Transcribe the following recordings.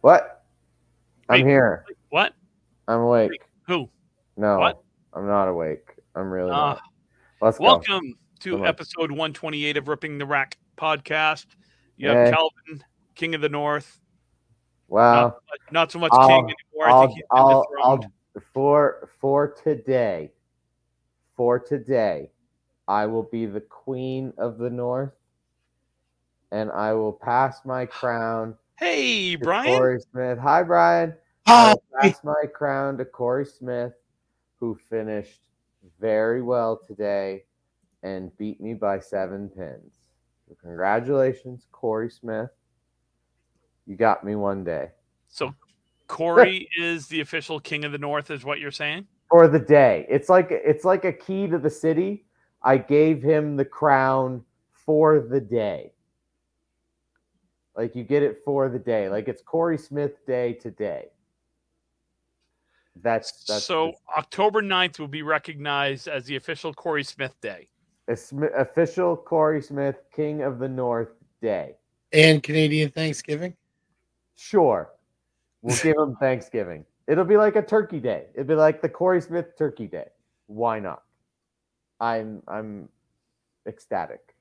What? I'm Wait. here. What? I'm awake. Who? No, What? I'm not awake. I'm really Uh, not. Let's go. welcome to Come on. episode 128 of Ripping the Rack podcast. You Yay. have Calvin, King of the North. Wow. Not, not so much I'll- King anymore. I I'll, think he's I'll, I'll, for for today, for today, I will be the queen of the north, and I will pass my crown Hey, Brian. Corey Smith. Hi, Brian. I Hi. will pass my crown to Corey Smith, who finished very well today and beat me by seven pins. So congratulations, Corey Smith. You got me one day. So Corey is the official King of the North, is what you're saying? for the day. It's like it's like a key to the city. I gave him the crown for the day. Like you get it for the day. Like it's Corey Smith Day today. That's that's so October 9th will be recognized as the official Corey Smith Day. a Smi- official Corey Smith King of the North Day. And Canadian Thanksgiving. Sure, we'll give him Thanksgiving. It'll be like a Turkey Day. It'll be like the Corey Smith Turkey Day. Why not? I'm I'm ecstatic.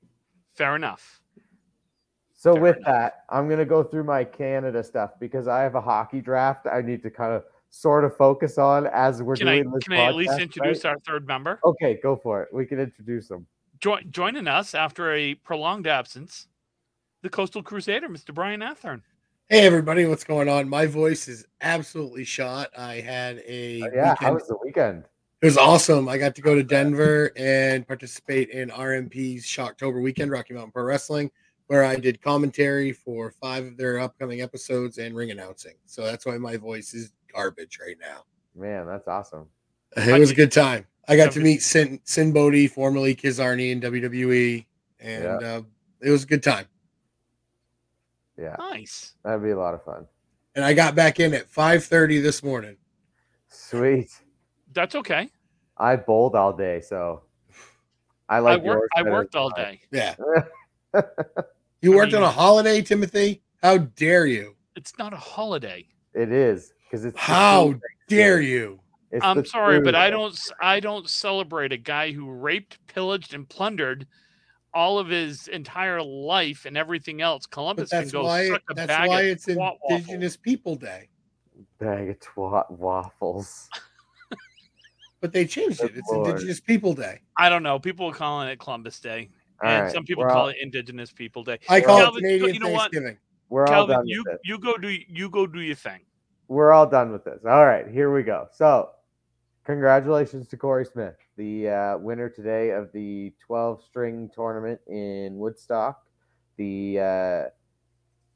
Fair enough. So Fair with enough. that, I'm gonna go through my Canada stuff because I have a hockey draft. I need to kind of sort of focus on as we're Can I doing this. can I at least introduce right? our third member? Okay, go for it. We can introduce them. Join, joining us after a prolonged absence, the Coastal Crusader, Mr. Brian Athern. Hey everybody, what's going on? My voice is absolutely shot. I had a Uh, yeah, how was the weekend? It was awesome. I got to go to Denver and participate in RMP's Shocktober weekend, Rocky Mountain Pro Wrestling, where I did commentary for five of their upcoming episodes and ring announcing. So that's why my voice is garbage right now. Man, that's awesome. It was a good time. I got to meet Sinn, Sinn Bodhi, formerly Kizarny in WWE, and uh, it was a good time. Yeah, Nice. that'd be a lot of fun. And I got back in at 5:30 this morning. Sweet. That's okay. I bowled all day, so I I like worked. yours I worked all day. Yeah. Yeah. You I worked on a holiday, Timothy? How dare you? It's not a holiday. it is because it's How dare you? It's I'm the sorry, but true- I don't. I don't celebrate a guy who raped, pillaged, and plundered all of his entire life and everything else. Columbus can that's go why suck a that's bag why of it's twat waffles. Indigenous People Day. bag of twat waffles. But they changed Good it. It's Lord. Indigenous People Day. I don't know. People are calling it Columbus Day, All and right, some people we're call all, it Indigenous People Day. I call Calvin, it you- Canadian you know what? Thanksgiving. We're all done you with it. you go do you go do your thing. We're all done with this. All right, here we go. So, congratulations to Corey Smith, the uh, winner today of the 12 string tournament in Woodstock. The uh,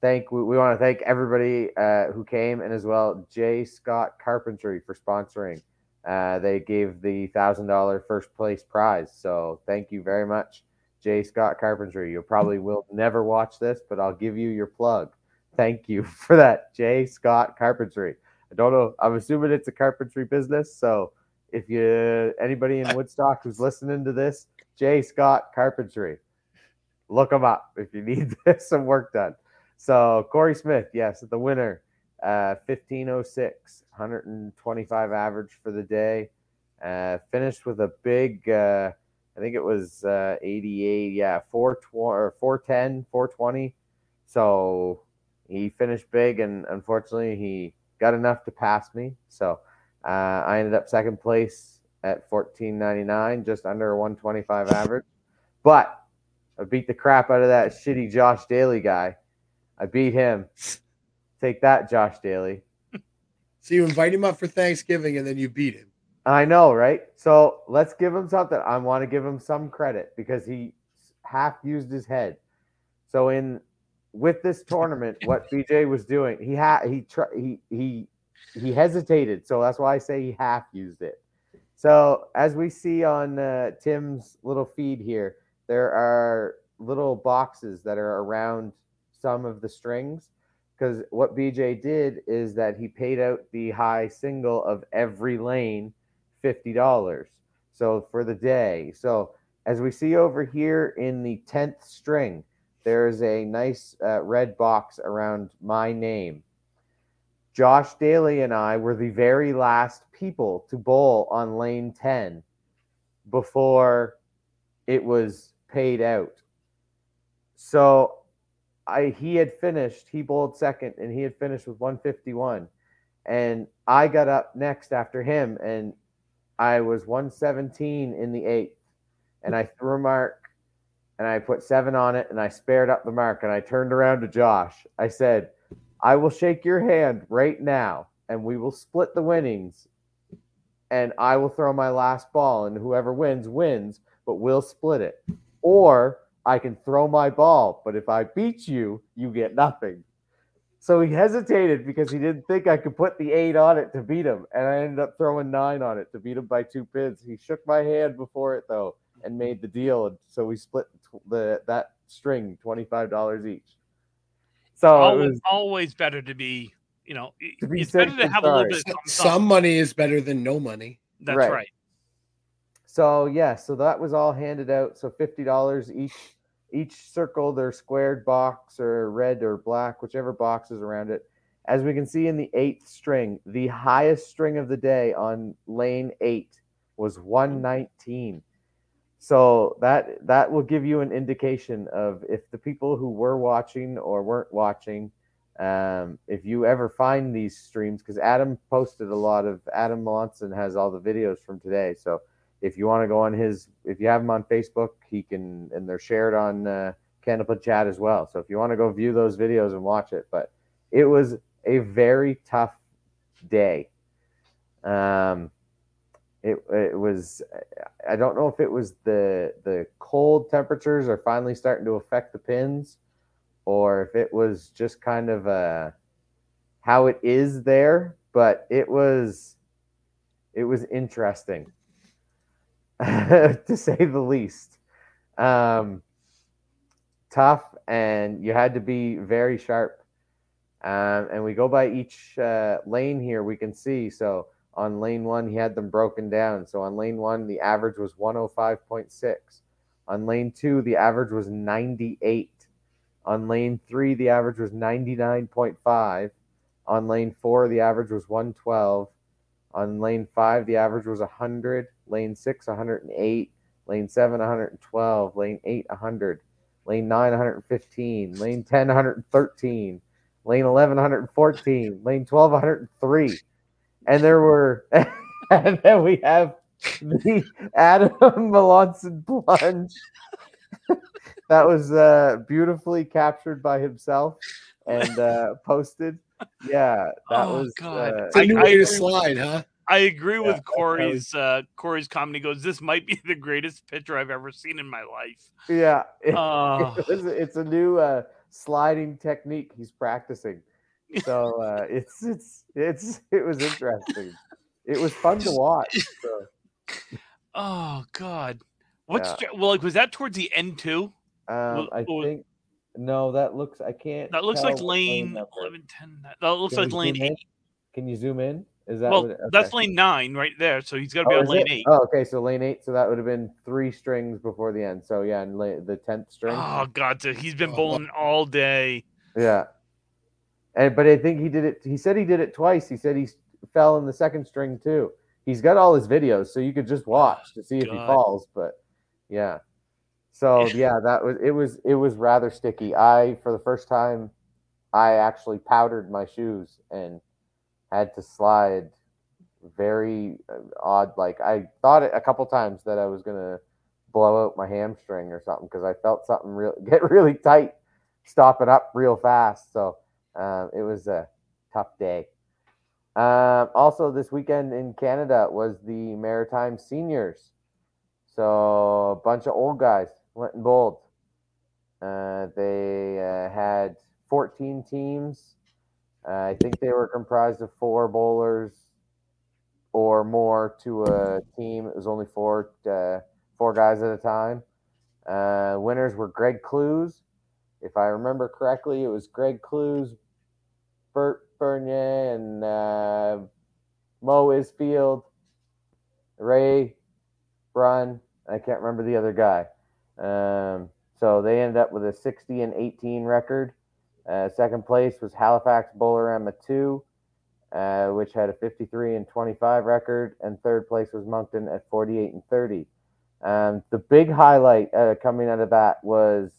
thank we, we want to thank everybody uh, who came and as well J Scott Carpentry for sponsoring. Uh, they gave the thousand dollar first place prize. So thank you very much, J Scott Carpentry. You probably will never watch this, but I'll give you your plug. Thank you for that, J Scott Carpentry. I don't know. I'm assuming it's a carpentry business. So if you anybody in Woodstock who's listening to this, J Scott Carpentry, look them up if you need some work done. So Corey Smith, yes, the winner, uh, 1506, 125 average for the day. Uh, finished with a big, uh, I think it was uh, 88, yeah, 420 or 410, 420. So he finished big, and unfortunately, he got enough to pass me. So uh, I ended up second place at 1499, just under a 125 average. But I beat the crap out of that shitty Josh Daly guy. I beat him. Take that, Josh Daly. So you invite him up for Thanksgiving and then you beat him. I know, right? So let's give him something. I want to give him some credit because he half used his head. So in with this tournament, what BJ was doing, he had he tr- he he he hesitated. So that's why I say he half used it. So as we see on uh, Tim's little feed here, there are little boxes that are around some of the strings because what BJ did is that he paid out the high single of every lane $50. So for the day. So as we see over here in the 10th string, there's a nice uh, red box around my name. Josh Daly and I were the very last people to bowl on lane 10 before it was paid out. So I he had finished, he bowled second and he had finished with 151. And I got up next after him and I was 117 in the eighth. And I threw a mark and I put seven on it and I spared up the mark and I turned around to Josh. I said, I will shake your hand right now and we will split the winnings and I will throw my last ball and whoever wins wins, but we'll split it. Or I can throw my ball, but if I beat you, you get nothing. So he hesitated because he didn't think I could put the eight on it to beat him. And I ended up throwing nine on it to beat him by two pins. He shook my hand before it though and made the deal. And so we split the that string $25 each. So always, was, always better to be, you know, To be it's better to than have a little bit of something, Some money is better than no money. That's Right. right. So yeah, so that was all handed out. So fifty dollars each each circle their squared box or red or black, whichever box is around it. As we can see in the eighth string, the highest string of the day on lane eight was 119. So that that will give you an indication of if the people who were watching or weren't watching, um, if you ever find these streams, because Adam posted a lot of Adam Melanson has all the videos from today. So if you want to go on his, if you have him on Facebook, he can, and they're shared on uh, Chat as well. So if you want to go view those videos and watch it, but it was a very tough day. Um, it it was. I don't know if it was the the cold temperatures are finally starting to affect the pins, or if it was just kind of uh, how it is there. But it was it was interesting to say the least. Um, tough, and you had to be very sharp. Um, and we go by each uh, lane here. We can see so on lane one he had them broken down. So on lane one the average was 105.6. On lane two the average was 98. On lane three the average was 99.5. On lane four the average was 112. On lane five, the average was 100. Lane six, 108. Lane seven, 112. Lane eight, 100. Lane nine, 115. Lane 10, 113. Lane 11, 114. Lane 12, 103. And there were, and then we have the Adam Melanson plunge. that was uh, beautifully captured by himself and uh, posted. Yeah, that Oh, was God. uh, It's a I- new I way to slide, huh? I agree Yeah, with Corey's uh, Corey's. He goes, "This might be the greatest picture I've ever seen in my life." yeah. Uh, it was, it's a new uh, sliding technique he's practicing. So uh, it's it's it's it was interesting. It was fun to watch. So, oh God, what's Yeah. well like was that towards the end too? um, I think no, that looks. I can't. That looks like lane number. 11, 10. That, that looks Can like lane zoom in? eight. Can you zoom in? Is that Well, what it, that's lane nine right there. So he's got to be Oh, on lane it? eight. Oh, okay. So lane eight. So that would have been three strings before the end. So yeah, and the tenth string. Oh God, so he's been Oh. bowling all day. Yeah. And but I think he did it. He said he did it twice. He said he fell in the second string too. He's got all his videos, so you could just oh, watch to see if he falls. But yeah. So yeah, that was it. Was it was rather sticky. I for the first time, I actually powdered my shoes and had to slide. Very uh, odd. Like I thought a couple times that I was gonna blow out my hamstring or something because I felt something real get really tight, stop it up real fast. So um, it was a tough day. Um, also, this weekend in Canada was the Maritime Seniors. So a bunch of old guys went and bowled. Uh, they uh, had 14 teams. Uh, I think they were comprised of four bowlers or more to a team. It was only four uh, four guys at a time. Uh, winners were Greg Clues. If I remember correctly, it was Greg Clues, Bert Bernier, and uh, Mo Isfield, Ray Brun. I can't remember the other guy. Um, so they ended up with a 60 and 18 record. Uh, second place was Halifax Bowlerama 2. uh, which had a 53 and 25 record, and third place was Moncton at 48 and 30. Um, the big highlight uh, coming out of that was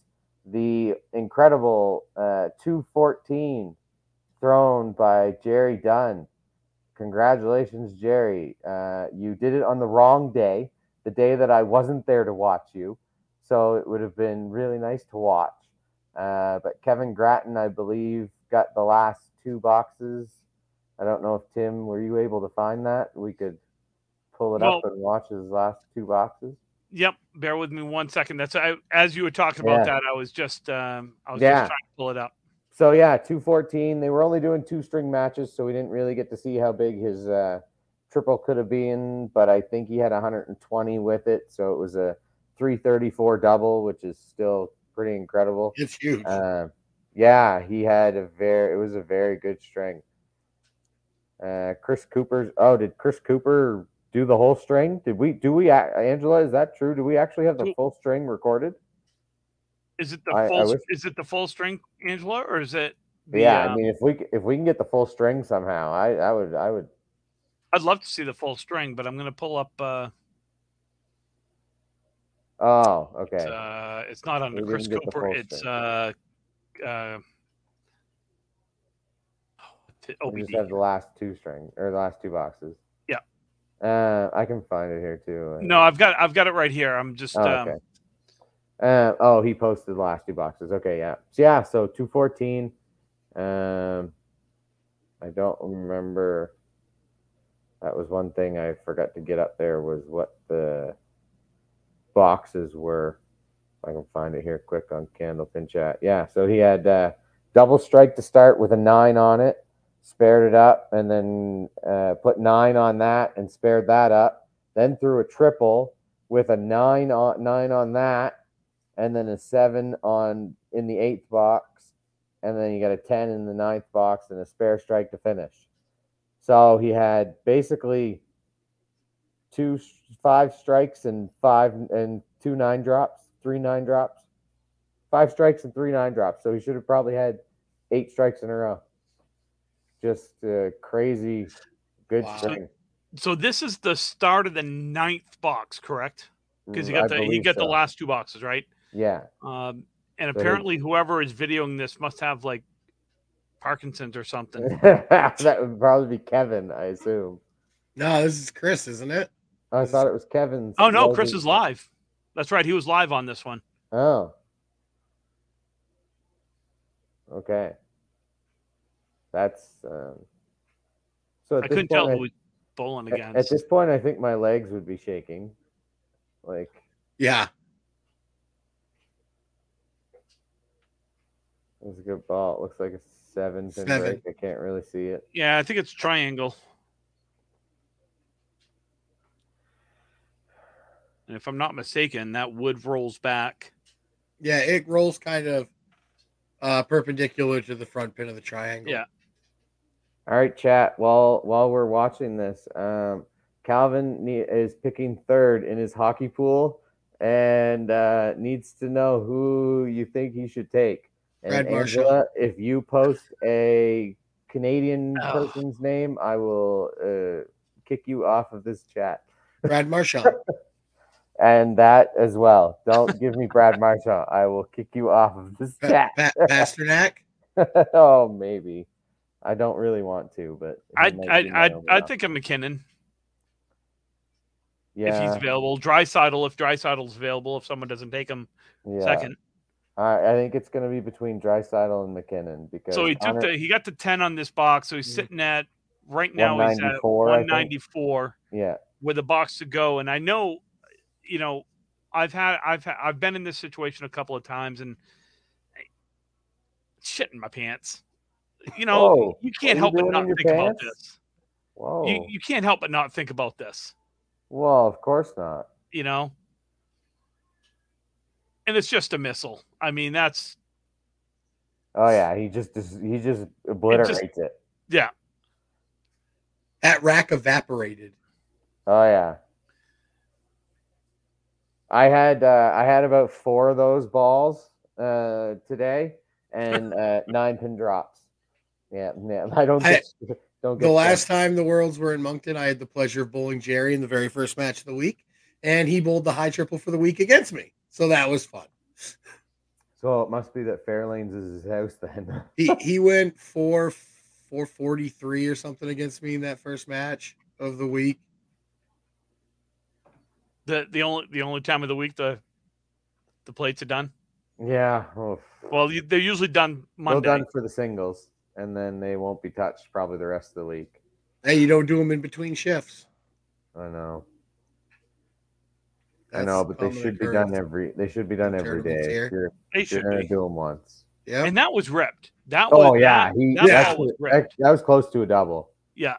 the incredible uh, 214 thrown by Jerry Dunn. Congratulations, Jerry. Uh, you did it on the wrong day, the day that I wasn't there to watch you. So it would have been really nice to watch. Uh, but Kevin Grattan, I believe, got the last two boxes. I don't know if Tim, were you able to find that? We could pull it Well- up and watch his last two boxes. Yep. Bear with me one second. That's I, as you were talking about Yeah. that. I was just um, I was Yeah. just trying to pull it up. So yeah, two fourteen. They were only doing two string matches, so we didn't really get to see how big his uh, triple could have been. But I think he had 120 with it, so it was a 334 double, which is still pretty incredible. It's huge. Uh, yeah, he had a very. It was a very good string. Uh, Chris Cooper's. Oh, did Chris Cooper do the whole string? Did we? Do we? Angela, is that true? Do we actually have the full string recorded? Is it the I- I full? wish- is it the full string, Angela, or is it? The, yeah, uh, I mean, if we if we can get the full string somehow, I I would I would I'd love to see the full string, but I'm going to pull up. Uh, Oh, it's, okay. uh, it's not under We Chris didn't get the Cooper. It's uh, uh, t- we just OBD. have the last two string or the last two boxes. Yeah. Uh, I can find it here too. No, I've got I've got it right here. I'm just Oh, um, okay. Uh, oh, he posted the last two boxes. Okay, yeah. So yeah, so two fourteen. Um, I don't remember. That was one thing I forgot to get up there was what the boxes were. I can find it here quick on Candlepin Chat. Yeah, so he had uh, double strike to start with a nine on it, spared it up, and then uh, put nine on that and spared that up. Then threw a triple with a nine on nine on that, and then a seven on in the eighth box, and then you got a ten in the ninth box and a spare strike to finish. So he had basically two five strikes and five and two nine drops, three nine drops, five strikes and three nine drops. So he should have probably had eight strikes in a row. Just uh, crazy good Wow. string. so this is the start of the ninth box, correct? Because you Mm, I got the you believe get the last two boxes, right? Yeah. Um, and So he- apparently, whoever is videoing this must have like Parkinson's or something. that would probably be Kevin, I assume. no, this is Chris, isn't it? I thought it was Kevin's. Oh no, was Chris is live. That's right, he was live on this one. Oh. Okay. That's um so I couldn't tell point, who was bowling I- against. At this point I think my legs would be shaking. Like Yeah. it was a good ball. It looks like a seven Seven. I can't really see it. yeah, I think it's triangle. And if I'm not mistaken, that wood rolls back. Yeah, it rolls kind of uh perpendicular to the front pin of the triangle. Yeah. All right, chat. While while we're watching this, um, Calvin ne- is picking third in his hockey pool and uh, needs to know who you think he should take. And Brad Marchand. Angela, if you post a Canadian Oh. person's name, I will uh, kick you off of this chat. Brad Marchand. And that as well. Don't give me Brad Marchand. I will kick you off of this chat. Pa- Pastrnak. oh, maybe. I don't really want to, but I I I only I option. think of MacKinnon yeah, if he's available. Draisaitl if Draisaitl's available. If someone doesn't take him yeah. second. I, I think it's going to be between Draisaitl and MacKinnon because So he took Hunter- the he got the ten on this box. So he's Mhm. sitting at right now he's at 194, I one think. ninety four yeah with a box to go. And I know, you know, I've had I've had, I've been in this situation a couple of times and shit in my pants. You know, Whoa, you can't you help but not in your think about this. whoa You you can't help but not think about this. well of course not You know. And it's just a missile. I mean, that's oh yeah he just dis- he just obliterates it, yeah. That rack evaporated. oh yeah I had uh, I had about four of those balls uh, today and uh, nine pin drops yeah yeah I don't I- Don't get The last time the Worlds were in Moncton, I had the pleasure of bowling Jerry in the very first match of the week, and he bowled the high triple for the week against me. So that was fun. So it must be that Fairlanes is his house then. He he went four four forty three or something against me in that first match of the week. The the only the only time of the week the the plates are done. yeah. oof. Well, they're usually done Monday. Well Monday. done for the singles, and then they won't be touched probably the rest of the week. Hey, you don't do them in between shifts. I know. I know, but they should be done every. They should be done in every tournaments day. here. If you're, They if you're should gonna be. do them once. Yeah. And that was ripped. That Oh was yeah, that, he that that's ball was that, ripped. that was close to a double. Yeah.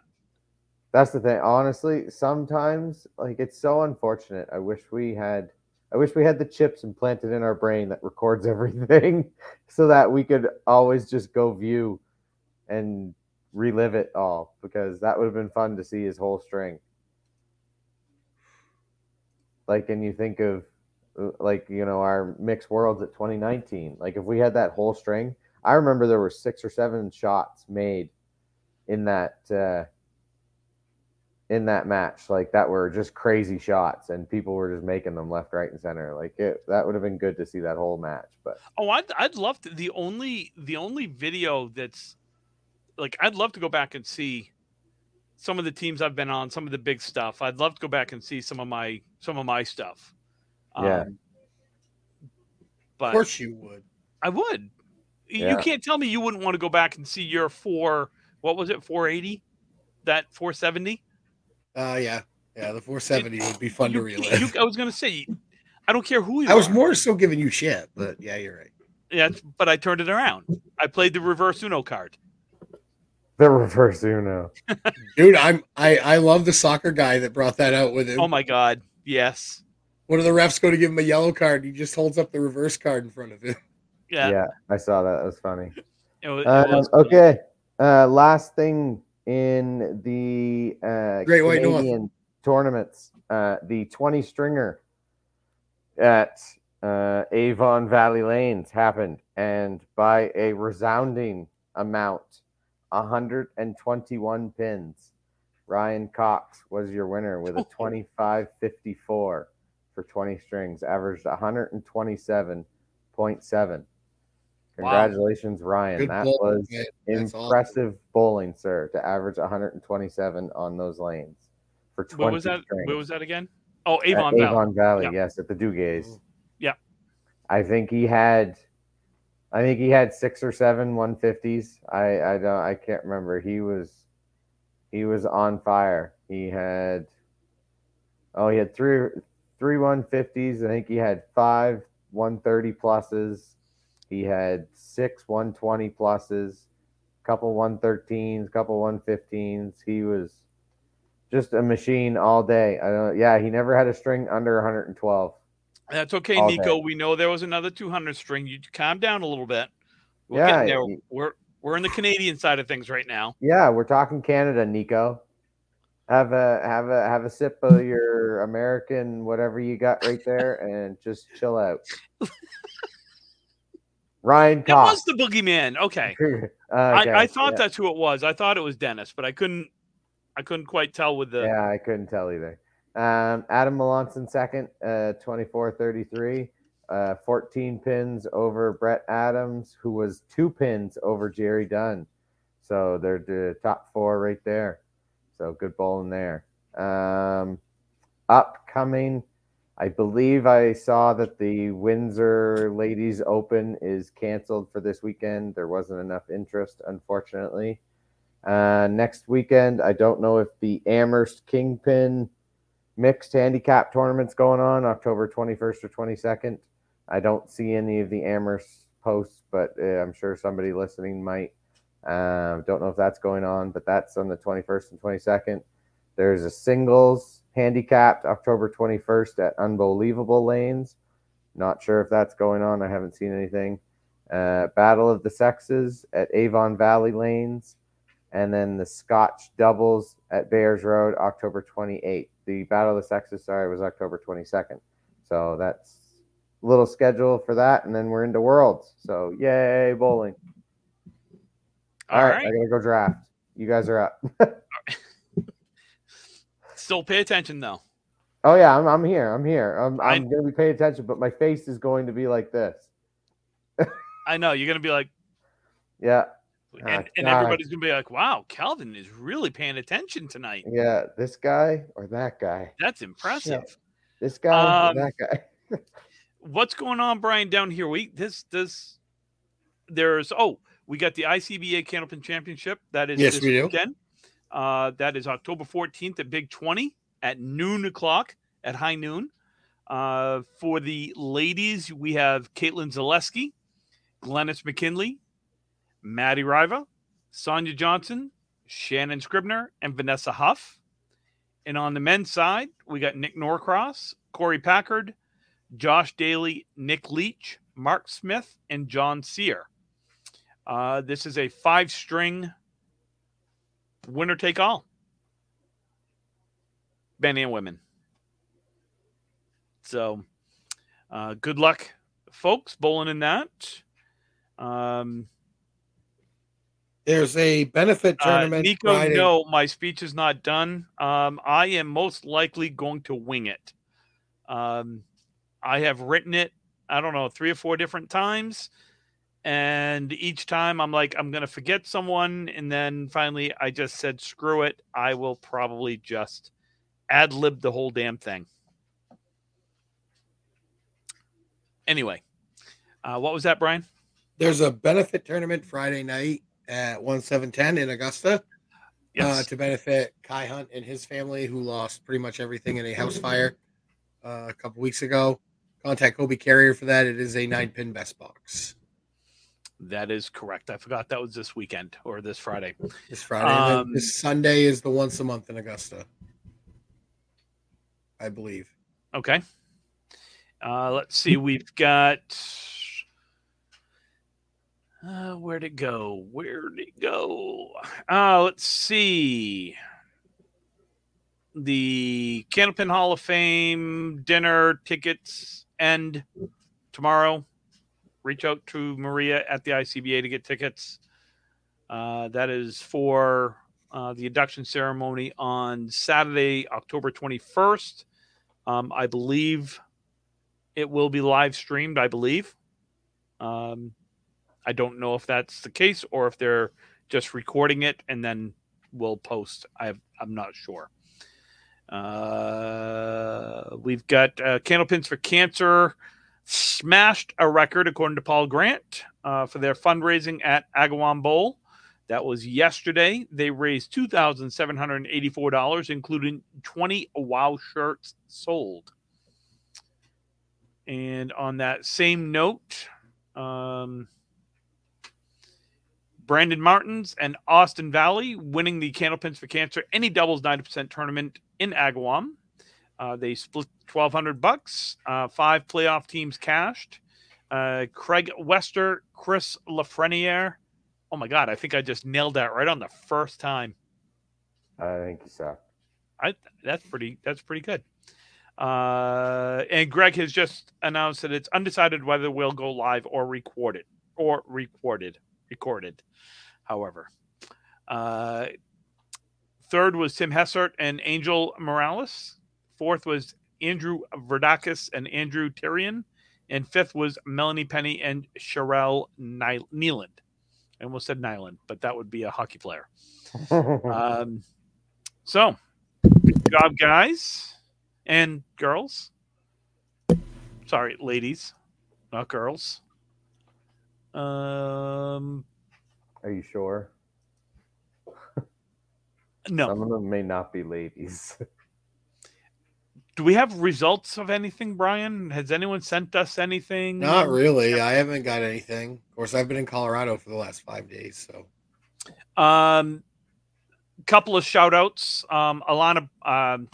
That's the thing. Honestly, sometimes like it's so unfortunate. I wish we had I wish we had the chips implanted in our brain that records everything so that we could always just go view and relive it all because that would have been fun to see his whole string. Like and you think of uh, like you know our mixed worlds at 2019 like if we had that whole string i remember there were six or seven shots made in that uh in that match like that were just crazy shots and people were just making them left right and center like it that would have been good to see that whole match but Oh, I'd I'd love to. The only the only video that's like I'd love to go back and see some of the teams I've been on, some of the big stuff. I'd love to go back and see some of my some of my stuff. Yeah. Um, Of course you would. I would. You can't tell me you wouldn't want to go back and see your four. What was it? Four eighty. That four seventy. Uh yeah. Yeah, the 470 would be fun to You, relive. you, I was gonna say. I don't care who you I was are. more so giving you shit, but yeah, you're right. Yeah, but I turned it around. I played the reverse Uno card. the reverse uno Dude, I'm I I love the soccer guy that brought that out with him. Oh my god. Yes. One of the refs go to give him a yellow card. He just holds up the reverse card in front of him. Yeah. yeah, i saw that that was funny It was, it Um, was cool. okay. Uh, last thing in the uh, Great White North. Canadian tournaments, uh, the 20 stringer at uh, Avon Valley Lanes happened, and by a resounding amount, 121 pins. Ryan Cox was your winner with a 25.54 for 20 strings, averaged 127.7. Congratulations, Ryan. Good that ball, was man. That's awesome. impressive bowling, sir, to average 127 on those lanes for 20 What was that? strings. Where was that again? Oh, At Avon Valley. Avon Valley, Yeah. yes, at the Dugays. Yeah. I think he had I think he had six or seven 150s. I I don't I can't remember. He was he was on fire. He had oh he had three three 150s. I think he had five 130 pluses. He had six 120 pluses, couple 113s, couple 115s. He was just a machine all day. I don't yeah, he never had a string under 112. That's okay, All Nico. day. We know there was another 200 string. You calm down a little bit. We're Yeah, there. We're we're in the Canadian side of things right now. Yeah, we're talking Canada, Nico. Have a have a have a sip of your American whatever you got right there, and just chill out. Ryan It was the boogeyman. Okay. Okay, I, I thought yeah. that's who it was. I thought it was Dennis, but I couldn't I couldn't quite tell with the Yeah, I couldn't tell either. Um, Adam Melanson second, uh, 24-33, uh, 14 pins over Brett Adams, who was two pins over Jerry Dunn. So they're the top four right there. So good bowling there. Um, upcoming, I believe I saw that the Windsor Ladies Open is canceled for this weekend. There wasn't enough interest, unfortunately. Uh, next weekend, I don't know if the Amherst Kingpin mixed handicap tournament's going on October 21st or 22nd. I don't see any of the Amherst posts, but uh, I'm sure somebody listening might. Uh, don't know if that's going on, but that's on the 21st and 22nd. There's a singles handicapped October 21st at Unbelievable Lanes. Not sure if that's going on. I haven't seen anything. Uh, Battle of the Sexes at Avon Valley Lanes and then the Scotch doubles at Bears Road, October 28th. The Battle of the Sexes, sorry, was October 22nd. So that's a little schedule for that, and then we're into Worlds. So yay, bowling! All All right, right. I gotta go draft. You guys are up. Still pay attention though. Oh yeah, I'm, I'm here. I'm here. I'm, I- I'm gonna be paying attention, but my face is going to be like this. I know you're gonna be like, Yeah, and, Ah, and everybody's gonna be like, "Wow, Calvin is really paying attention tonight. yeah. This guy or that guy. That's impressive." This guy Um, or that guy. What's going on, Brian, down here? We this this there's oh we got the ICBA Candlepin Championship that is Yes, this we do. weekend. Uh, that is October 14th at Big 20 at noon o'clock at high noon. Uh, for the ladies, we have Caitlin Zaleski, Glennis McKinley, Maddie Riva, Sonia Johnson, Shannon Scribner, and Vanessa Huff. And on the men's side, we got Nick Norcross, Corey Packard, Josh Daly, Nick Leach, Mark Smith, and John Sear. Uh, this is a five string winner take all. Men and women. So uh, good luck, folks, bowling in that. Um, There's a benefit uh, tournament. Nico, Friday. no, my speech is not done. Um, I am most likely going to wing it. Um, I have written it, I don't know, three or four different times. And each time I'm like, I'm going to forget someone. And then finally, I just said, screw it. I will probably just ad lib the whole damn thing. Anyway, uh, what was that, Brian? There's a benefit tournament Friday night at one 1710 in Augusta uh, to benefit Kai Hunt and his family who lost pretty much everything in a house fire uh, a couple weeks ago. Contact Kobe Carrier for that. It is a nine pin best box that is correct. I forgot that was this weekend or this Friday. this Friday. Um, this Sunday is the once a month in Augusta, I believe. Okay. Uh, let's see. We've got. Uh, where'd it go? Where'd it go? Uh, let's see. The Candlepin Hall of Fame dinner tickets end tomorrow. Reach out to Maria at the ICBA to get tickets. Uh, that is for uh, the induction ceremony on Saturday, October 21st. Um, I believe it will be live streamed. I believe. Um, I don't know if that's the case or if they're just recording it and then we'll post. I I'm not sure. Uh, we've got uh, Candlepins for Cancer smashed a record according to Paul Grant uh, for their fundraising at Agawam Bowl. That was yesterday. They raised two thousand seven hundred eighty-four dollars, including twenty Wow shirts sold. And on that same note, um, Brandon Martins and Austin Valley winning the Candlepins for Cancer any doubles 90% tournament in Agawam. Uh, they split 1200 bucks. Uh, five playoff teams cashed. Uh, Craig Wester, Chris Lafreniere. Oh my God, I think I just nailed that right on the first time. I think so. I that's pretty that's pretty good. Uh, and Greg has just announced that it's undecided whether we'll go live or recorded or recorded recorded. However, uh, third was Tim Hessert and Angel Morales. Fourth was Andrew Verdakis and Andrew Tyrion, and fifth was Melanie Penny and Sherelle Ny- Nealand. I almost said Nyland, but that would be a hockey player. Um, so, good job, guys and girls. Sorry, ladies, not girls. Um, Are you sure? no. Some of them may not be ladies. Do we have results of anything, Brian? Has anyone sent us anything? Not really. I haven't got anything. Of course, I've been in Colorado for the last five days. So Um, couple of shout outs. Um, Alana, um,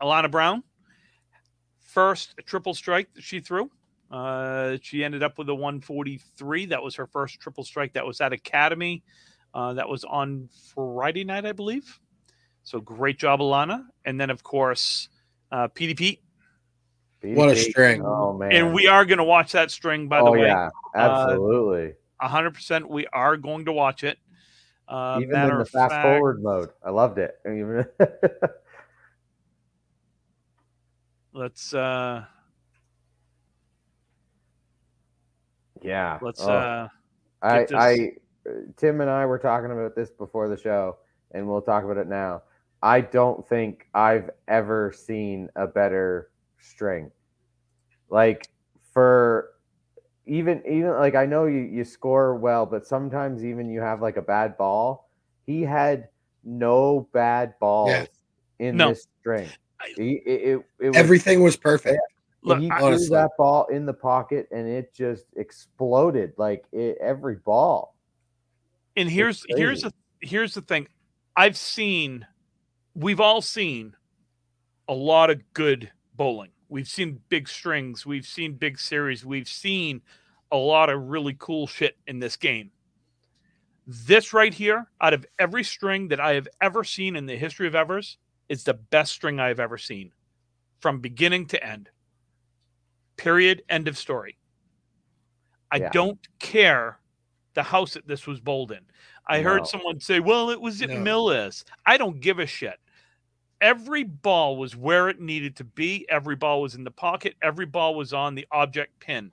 Alana Brown, first triple strike that she threw. Uh, she ended up with a 143. That was her first triple strike. That was at Academy. Uh, that was on Friday night, I believe. So great job, Alana. And then, of course, uh, Petey Pete. What a string. Oh man. And we are going to watch that string, by the oh way. yeah, absolutely. hundred percent. We are going to watch it. Uh, Even in the fast fact- forward mode, I loved it. Let's uh yeah. let's oh. uh I, I, Tim and I were talking about this before the show, and we'll talk about it now. I don't think I've ever seen a better string. Like for even even like I know you you score well, but sometimes even you have like a bad ball. He had no bad balls in No. this string. I- He, it, it, it Everything was perfect. look, he I- threw honestly. that ball in the pocket and it just exploded like it, every ball. and here's here's crazy. the here's the thing i've seen we've all seen a lot of good bowling we've seen big strings we've seen big series we've seen a lot of really cool shit in this game this right here out of every string that i have ever seen in the history of evers is the best string i've ever seen from beginning to end period end of story i Yeah. don't care the house that this was bowled in. I No. heard someone say, "Well, it was at No. Millis." I don't give a shit. Every ball was where it needed to be. Every ball was in the pocket. Every ball was on the object pin.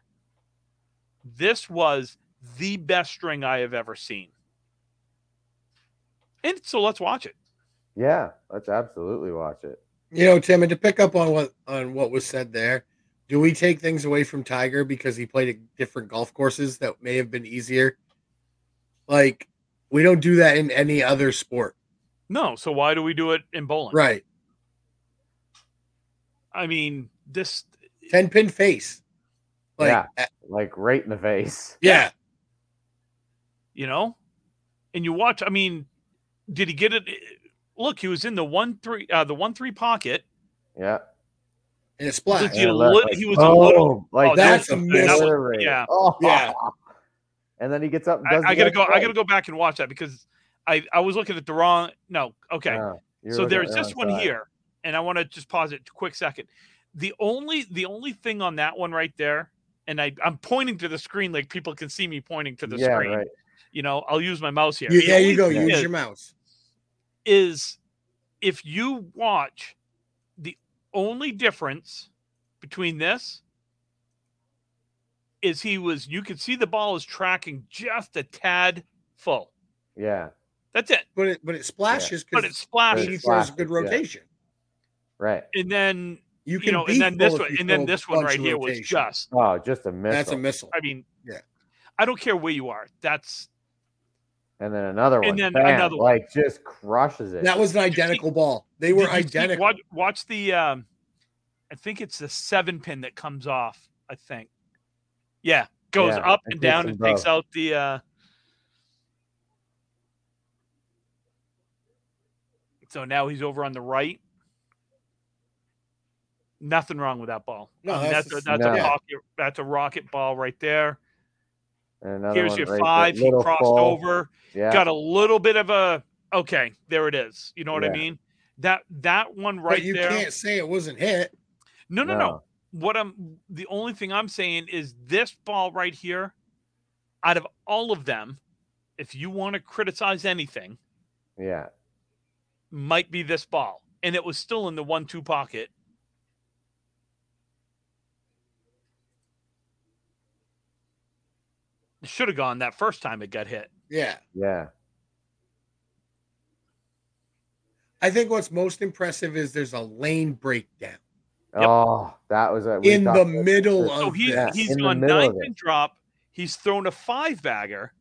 This was the best string I have ever seen. And so let's watch it. Yeah, let's absolutely watch it. You know, Tim, and to pick up on what on what was said there, do we take things away from Tiger because he played at different golf courses that may have been easier? Like, we don't do that in any other sport, No, so why do we do it in bowling? right? I mean, this Ten pin face, like, Yeah. Like right in the face. yeah, you know and you watch i mean did he get it look he was in the one three uh the one three pocket Yeah. and it splashed. Look, Yeah, you look, lit- like, he was a little like oh, that's just a miss. obliterated. yeah. Oh, Yeah. And then he gets up. And I, does I the gotta next go i gotta go back and watch that because i i was looking at the wrong no okay you're so there's this one side. here and i want to just pause it a quick second the only the only thing on that one right there and I, I'm pointing to the screen like people can see me pointing to the yeah, screen. right. You know, I'll use my mouse here. You- yeah, you go. thing Use is- your mouse. is if you watch the only difference between this is he was you could see the ball is tracking just a tad full. Yeah, That's it. But it but it splashes But because it splashes. he It throws a good splashes, yeah. rotation. right. And then You you, can know, and then this one and then this one right of here was just Oh, just a missile. That's a missile. I mean Yeah. I don't care where you are. That's and then another one. And then bam, another one. like just crushes it. That was an identical ball. They were Did you see- identical. watch, watch the um I think it's the seven pin that comes off, I think. Yeah. Goes Yeah, up and down them and takes out the uh so now he's over on the right. Nothing wrong with that ball. No, I mean, that's that's, a, that's No. a rocket that's a rocket ball right there. And another Here's your right there, five. He little crossed full. over. Yeah, Got a little bit of a okay, there it is. You know what I mean? That that one but right you there. You can't say it wasn't hit. No, no, no, No. What I'm the only thing I'm saying is this ball right here, out of all of them, if you want to criticize anything, yeah, might be this ball. And it was still in the one two pocket. It should have gone that first time it got hit. Yeah. yeah. I think what's most impressive is there's a lane breakdown oh, Yep. Oh, that was a in the this middle for- So of he, yeah, this. he's in gone middle nine-pin drop. He's thrown a five bagger.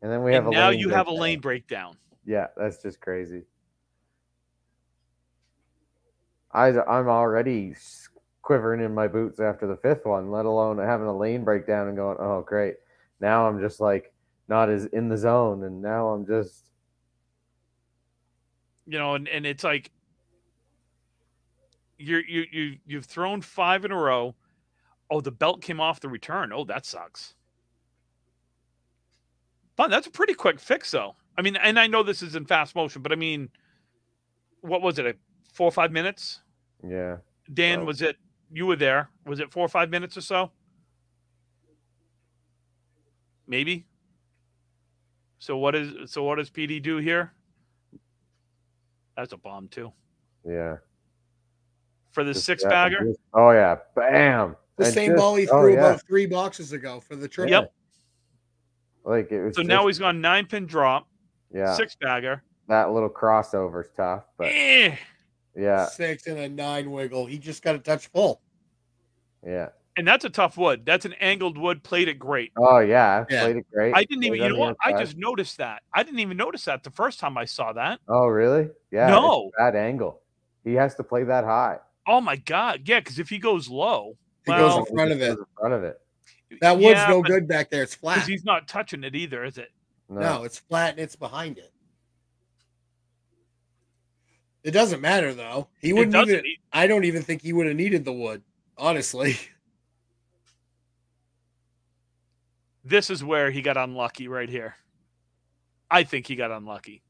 and then we have and a now lane you have a lane breakdown. Yeah, that's just crazy. I I'm already quivering in my boots after the fifth one, let alone having a lane breakdown and going, oh great. Now I'm just like not as in the zone, and now I'm just you know, and, and it's like you're you you you've thrown five in a row. Oh, the belt came off the return. Oh, that sucks. But that's a pretty quick fix, though. I mean, and I know this is in fast motion, but I mean, what was it? A four or five minutes? yeah. Dan, Oh. was it? You were there. Was it four or five minutes or so? Maybe. So what is so what does PD do here? That's a bomb too. Yeah. For the Just six that- bagger. just- Oh yeah, bam. The And same just- ball he oh, threw yeah. about three boxes ago for the triple. Yep. Like it was. So now he's gone nine pin drop, yeah. six bagger. That little crossover's tough, but Eh. yeah, Six and a nine wiggle. He just got a touch full. yeah. And that's a tough wood. That's an angled wood, played it great. Oh yeah, Yeah. played it great. I didn't even Played you know on the what? I just noticed that. I didn't even notice that the first time I saw that. Oh really? Yeah. it's No. Bad angle. He has to play that high. Oh my god. Yeah, because if he goes low, He well, goes in front of He it. In front of it. That wood's yeah, no but- good back there. It's flat. he's not touching it either, is it? No. No, it's flat and it's behind it. It doesn't matter though. He wouldn't doesn't. even. I don't even think he would have needed the wood. Honestly, This is where he got unlucky right here. I think he got unlucky.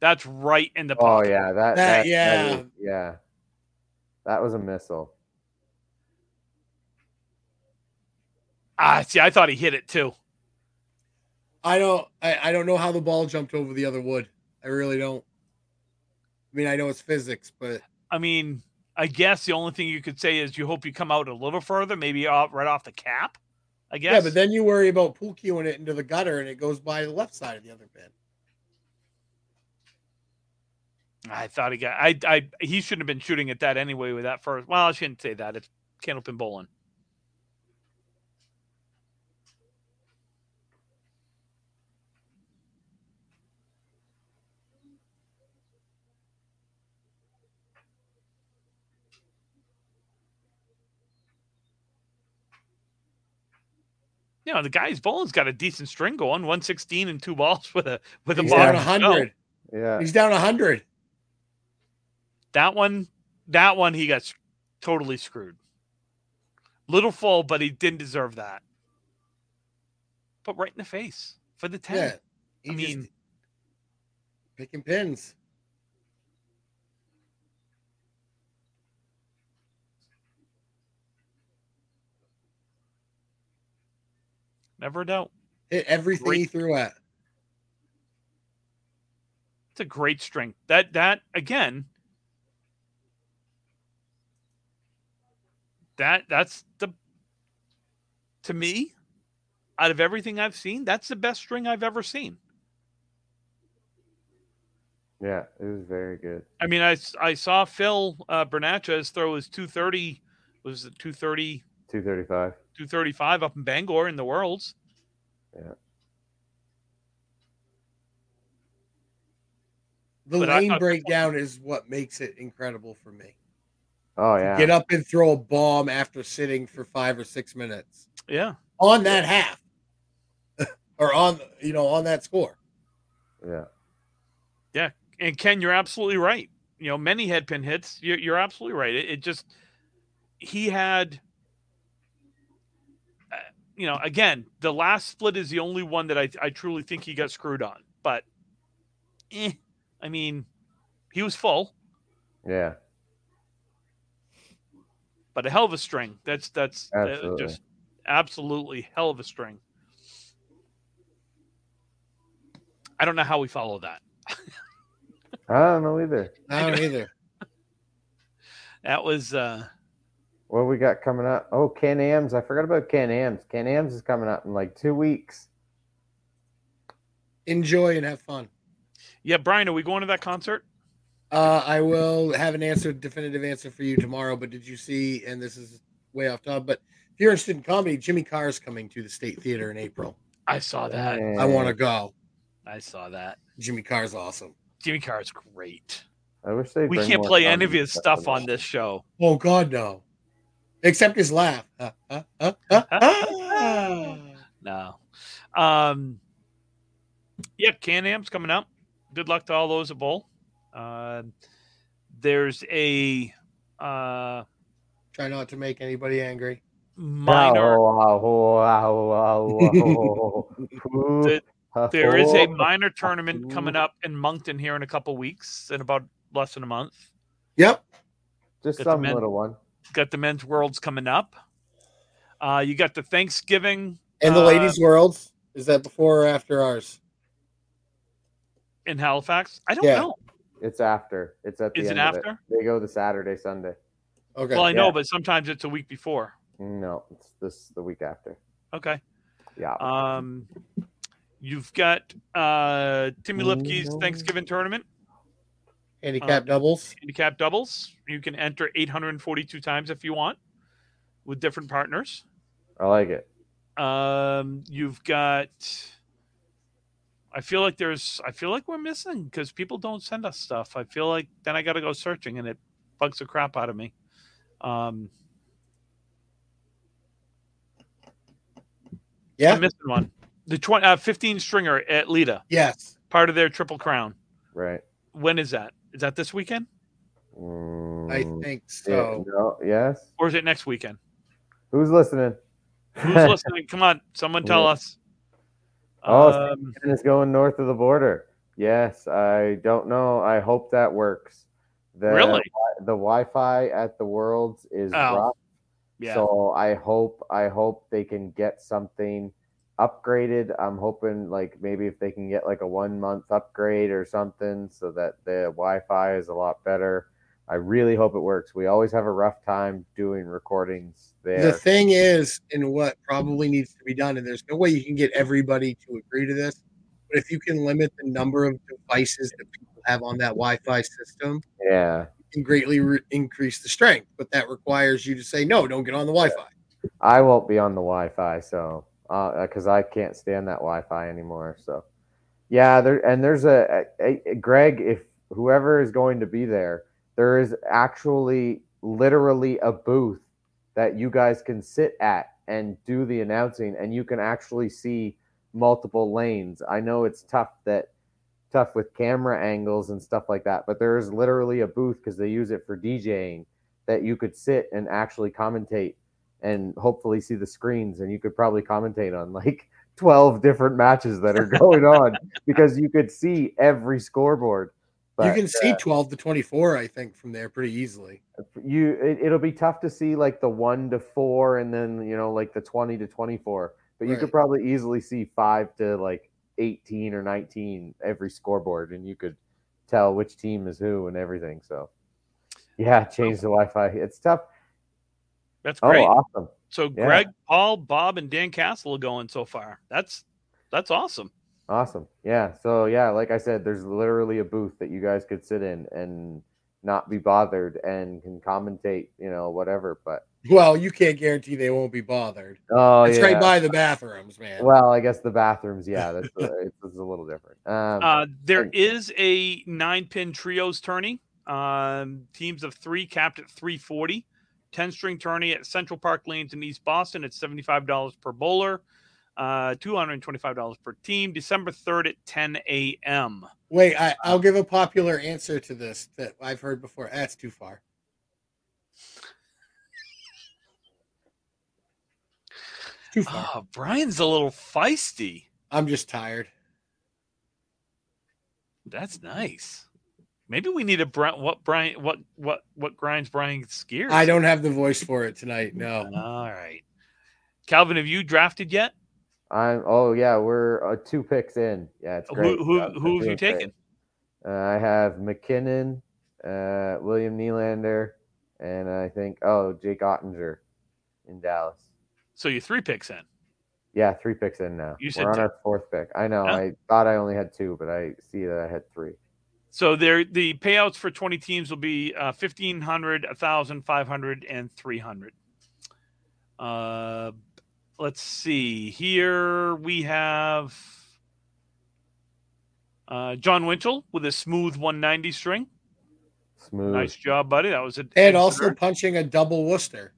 That's right in the Oh yeah, that, That- that yeah. that yeah. That was a missile. Ah, see, I thought he hit it too. I don't. I, I don't know how the ball jumped over the other wood. I really don't. I mean, I know it's physics, but I mean, I guess the only thing you could say is you hope you come out a little further, maybe off, right off the cap. I guess. yeah. But then you worry about pool cueing it into the gutter and it goes by the left side of the other pin. I thought he got. I. I. He shouldn't have been shooting at that anyway with that first. Well, I shouldn't say that. It's candlepin bowling. You know, the guy's bowling's got a decent string going, 116 and two balls with a with a He's bottom down to go. hundred. Yeah. He's down hundred. That one, that one, he got totally screwed. Little full, but he didn't deserve that. But right in the face for the ten. Yeah. He I just mean- picking pins. Never a doubt. Hit everything Great. he threw at. It's a great string. That that again. That that's the to me, out of everything I've seen, that's the best string I've ever seen. Yeah, it was very good. I mean, I, I saw Phil uh, Bernatchez throw his 230, was it 230, 235. 235 up in Bangor in the Worlds. Yeah. The But I lane thought- breakdown is what makes it incredible for me. Oh yeah. Get up and throw a bomb after sitting for five or six minutes Yeah. on that half, or on you know on that score. Yeah. Yeah, and Ken, you're absolutely right. You know, many head pin hits. You're, you're absolutely right. It, it just, he had, you know, again, the last split is the only one that I, I truly think he got screwed on. But, eh, I mean, he was full, Yeah. but a hell of a string. That's, that's uh, just absolutely hell of a string. I don't know how we follow that. I don't know either. I don't either. That was, uh, What we got coming up? Oh, Can Ams. I forgot about Can Ams. Can Ams is coming up in like two weeks. Enjoy and have fun. yeah, Brian, are we going to that concert? Uh, I will have an answer, definitive answer for you tomorrow. But did you see? And this is way off top. But if you're interested in comedy, Jimmy Carr's coming to the State Theater in April. I saw that. I want to go. I saw that. Jimmy Carr's awesome. Jimmy Carr is great. I wish they. We can't play any of his stuff on this show. Oh God, no. Except his laugh. Uh, uh, uh, uh, uh. No. Um, yeah, Can Am's coming up. Good luck to all those at Bowl. Uh, there's a uh, Try not to make anybody angry. minor. The- There is a minor tournament coming up in Moncton here in a couple weeks, in about less than a month. Yep. Just Got the some little one. Got the men's worlds coming up. Uh, you got the Thanksgiving And the Uh, ladies' worlds is that before or after ours? in Halifax. I don't Yeah. know. It's after. It's at the Is it end of after? They go the Saturday, Sunday. Okay. Well, I know, but sometimes it's a week before. No, it's this the week after. Okay. Yeah. Um, you've got uh, Timmy Lipke's No. Thanksgiving tournament, Handicap uh, doubles. handicap doubles. You can enter 842 times if you want with different partners. I like it. Um, you've got. I feel like there's. I feel like we're missing because people don't send us stuff. I feel like then I got to go searching, and it bugs the crap out of me. Um, Yeah. I'm missing one. The 20, uh, 15 stringer at Leda, Yes. part of their Triple Crown. Right. When is that? Is that this weekend I Mm, think yeah, so. no, yes. or is it next weekend? Who's listening? Who's listening? Come on, someone tell us. Oh, Um, And it's going north of the border. Yes, I don't know. I hope that works. The, Really? The Wi-Fi at the Worlds is Oh, rough. yeah. So I hope I hope they can get something upgraded. I'm hoping like maybe if they can get like a one month upgrade or something so that the Wi-Fi is a lot better. I really hope it works. We always have a rough time doing recordings there. The thing is, and what probably needs to be done, and there's no way you can get everybody to agree to this, but if you can limit the number of devices that people have on that Wi-Fi system, yeah. you can greatly re- increase the strength. But that requires you to say no, don't get on the Wi-Fi. I won't be on the Wi-Fi, so Uh, because I can't stand that Wi-Fi anymore. So, yeah, there and there's a, a, a Greg. If whoever is going to be there, there is actually literally a booth that you guys can sit at and do the announcing, and you can actually see multiple lanes. I know it's tough that tough with camera angles and stuff like that, but there is literally a booth because they use it for DJing that you could sit and actually commentate and hopefully see the screens and you could probably commentate on like 12 different matches that are going on because you could see every scoreboard. You can see uh, 12 to 24, I think, from there pretty easily. you it, it'll be tough to see like the 1 to 4 and then you know like the 20 to 24 but you could probably easily see 5 to like 18 or 19 every scoreboard and you could tell which team is who and everything so. Yeah change the wi-fi. It's tough That's great. oh great. awesome so yeah. Greg, Paul, Bob, and Dan Castle are going so far. That's that's awesome. Awesome. Yeah. So yeah, like I said, there's literally a booth that you guys could sit in and not be bothered and can commentate, you know, whatever. But Well, you can't guarantee they won't be bothered. oh it's yeah. right by the bathrooms, man. well, I guess the bathrooms, yeah, that's a, it's, it's a little different. Um, Uh, there and- is a nine pin trios tourney. Um, teams of three capped at 340. 10 string tourney at Central Park Lanes in East Boston. at $75 per bowler, uh, $225 per team. December 3rd at 10 a.m. Wait, I, I'll give a popular answer to this that I've heard before. That's too far. Too far. Oh, Brian's a little feisty. I'm just tired. That's nice. Maybe we need a Brian. What Brian? What what what grinds Brian's gears? I don't have the voice for it tonight. No. All right, Calvin, have you drafted yet? I'm. Oh yeah, we're uh, two picks in. Yeah, it's great. Who who I'm- I'm who have you taken? Uh, I have MacKinnon, uh, William Nylander, and I think oh Jake Oettinger in Dallas. So you're three picks in. Yeah, three picks in now. You said We're on two. our fourth pick. I know. Yeah. I thought I only had two, but I see that I had three. So there, the payouts for 20 teams will be uh, 1500, 1500, and 300. Uh, let's see. Here we have uh, John Winchell with a smooth 190 string. Smooth. Nice job, buddy. That was a And also punching a double Worcester.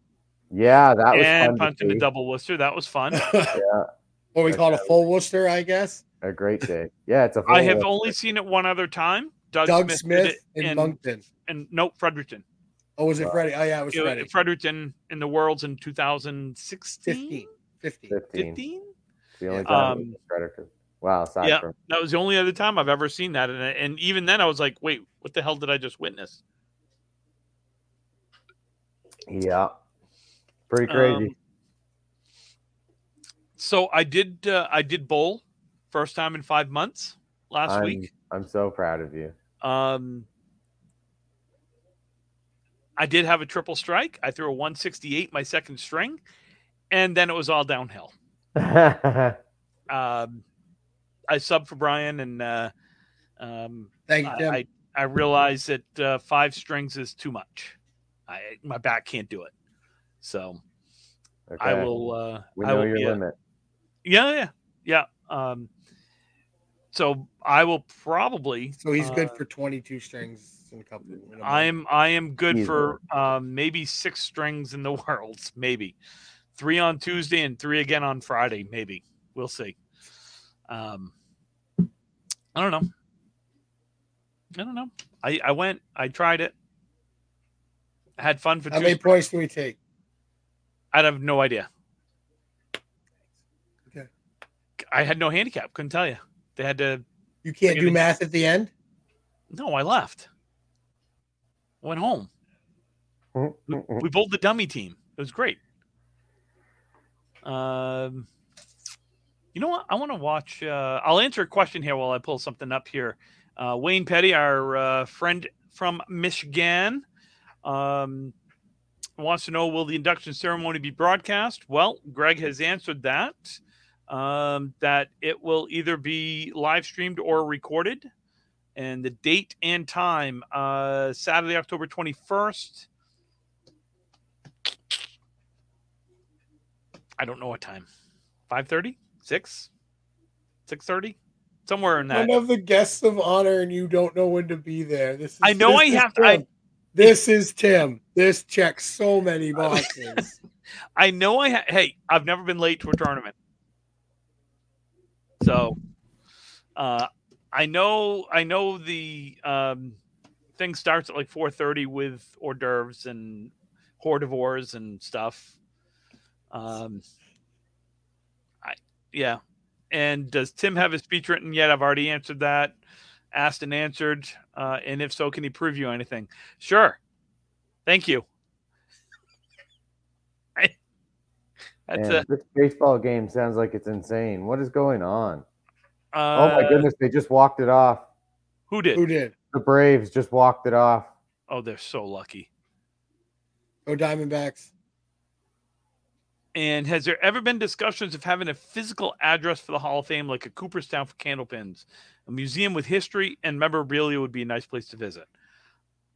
Yeah, that was and fun to punching a double Worcester. That was fun. yeah. what we call it a full Worcester, I guess. A great day. Yeah, it's a. I full have list. only seen it one other time. Doug, Doug Smith, Smith, in in- Moncton. and no Fredericton. Oh, was it Wow. Freddie? Oh, yeah, it was You know, Freddie. Fredericton in the Worlds in 2016. 15. 15. 15. 15? The only time Um, Wow, yeah. from That was the only other time I've ever seen that, and and even then I was like, wait, what the hell did I just witness? yeah, pretty crazy. Um, So I did. Uh, I did bowl first time in five months last I'm, week. I'm so proud of you. Um, I did have a triple strike. I threw a 168 my second string, and then it was all downhill. Um, I subbed for Brian, and uh, um, Thank you, Tim. I I realized that uh, five strings is too much. I my back can't do it. So I will. Uh, We I know will your be a- limit. Yeah, yeah, yeah. Um, so I will probably. so he's good uh, for 22 strings in a couple. In a month. I'm I am good Easily. for um, maybe six strings in the world, maybe three on Tuesday and three again on Friday, maybe we'll see. Um, I don't know. I don't know. I I went. I tried it. I had fun for How two. many points do we take? I have no idea. Okay. I had no handicap. Couldn't tell you. They had to. You can't do Forgetting- math at the end. No, I left. Went home. we bowled the dummy team. It was great. Um, you know what? I want to watch. Uh, I'll answer a question here while I pull something up here. Uh, Wayne Petty, our uh, friend from Michigan, um, wants to know: Will the induction ceremony be broadcast? Well, Greg has answered that. Um, that it will either be live streamed or recorded, and the date and time: uh, Saturday, October twenty first. I don't know what time. 5:30? 6? 6:30? Somewhere in that. One of the guests of honor, and you don't know when to be there. This is, I know I have to- I- this is Tim. This checks so many boxes. I know I ha- hey, I've never been late to a tournament. So uh I know I know the um thing starts at like 4:30 with hors d'oeuvres and hors and stuff. Um I yeah. And does Tim have his speech written yet? I've already answered that. Asked and answered. Uh, and if so, can he preview anything? Sure. Thank you. That's Man, this baseball game sounds like it's insane. What is going on? a, oh my uh, goodness, they just walked it off. Who did? Who did? The Braves just walked it off. Oh, they're so lucky. Go Diamondbacks. And has there ever been discussions of having a physical address for the Hall of Fame, like a Cooperstown for candlepins? A museum with history and memorabilia would be a nice place to visit.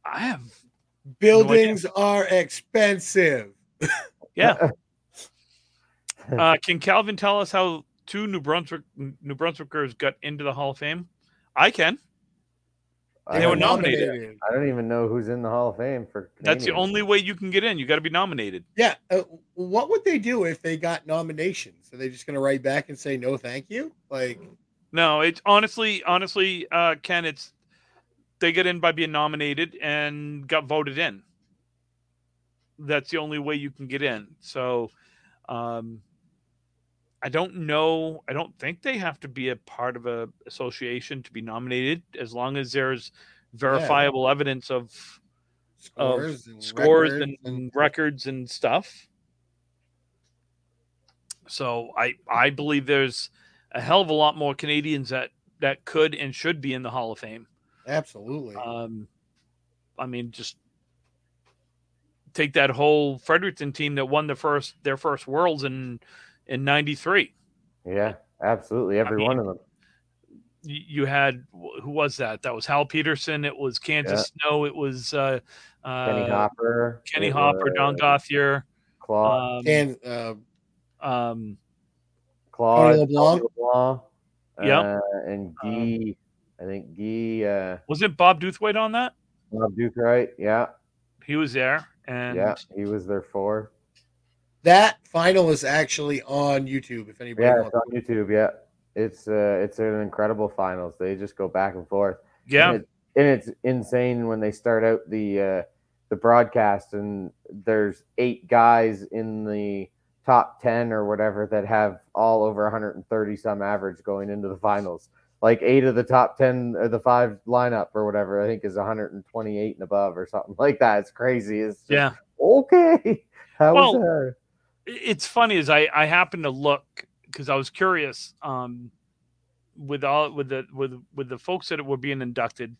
I have, Buildings are expensive. yeah. uh, can Calvin tell us how two New Brunswick New Brunswickers got into the Hall of Fame? I can. I They were don't- nominated. I don't even know who's in the Hall of Fame for. That's the only way you can get in. You got to be nominated. Yeah. Uh, what would they do if they got nominations? Are they just going to write back and say no, thank you? Like, No, it's honestly, honestly, uh, Ken, it's they get in by being nominated and got voted in. That's the only way you can get in. So, um, I don't know. I don't think they have to be a part of a association to be nominated, as long as there's verifiable evidence of scores and scores records and, records and stuff. So I I believe there's a hell of a lot more Canadians that that could and should be in the Hall of Fame. absolutely. Um, I mean, just take that whole Fredericton team that won the first their first Worlds in in '93. Yeah, absolutely. Every mean, one of them. You you had who was that? That was Hal Peterson. It was Kansas Snow. It was uh, uh, Kenny Hopper. Kenny it Hopper, Don was Gothier. Claude. Um, and uh, um, Claude. LeBlanc. LeBlanc. Yep. Uh, and Guy. I think Guy. Uh, was it Bob Duthwaite on that? Bob Duke, Yeah. He was there, and Yeah. He was there for. That final is actually on YouTube. If anybody Yeah, it's wants, on YouTube. Yeah. It's uh, it's an incredible finals. They just go back and forth. yeah, and, it- and it's insane when they start out the uh, the broadcast and there's eight guys in the top 10 or whatever that have all over 130 some average going into the finals like eight of the top 10 or the five lineup or whatever i think is 128 and above or something like that it's crazy it's just, yeah. okay how Well, was that It's funny is I I happened to look because I was curious um, with all with the with with the folks that were being inducted.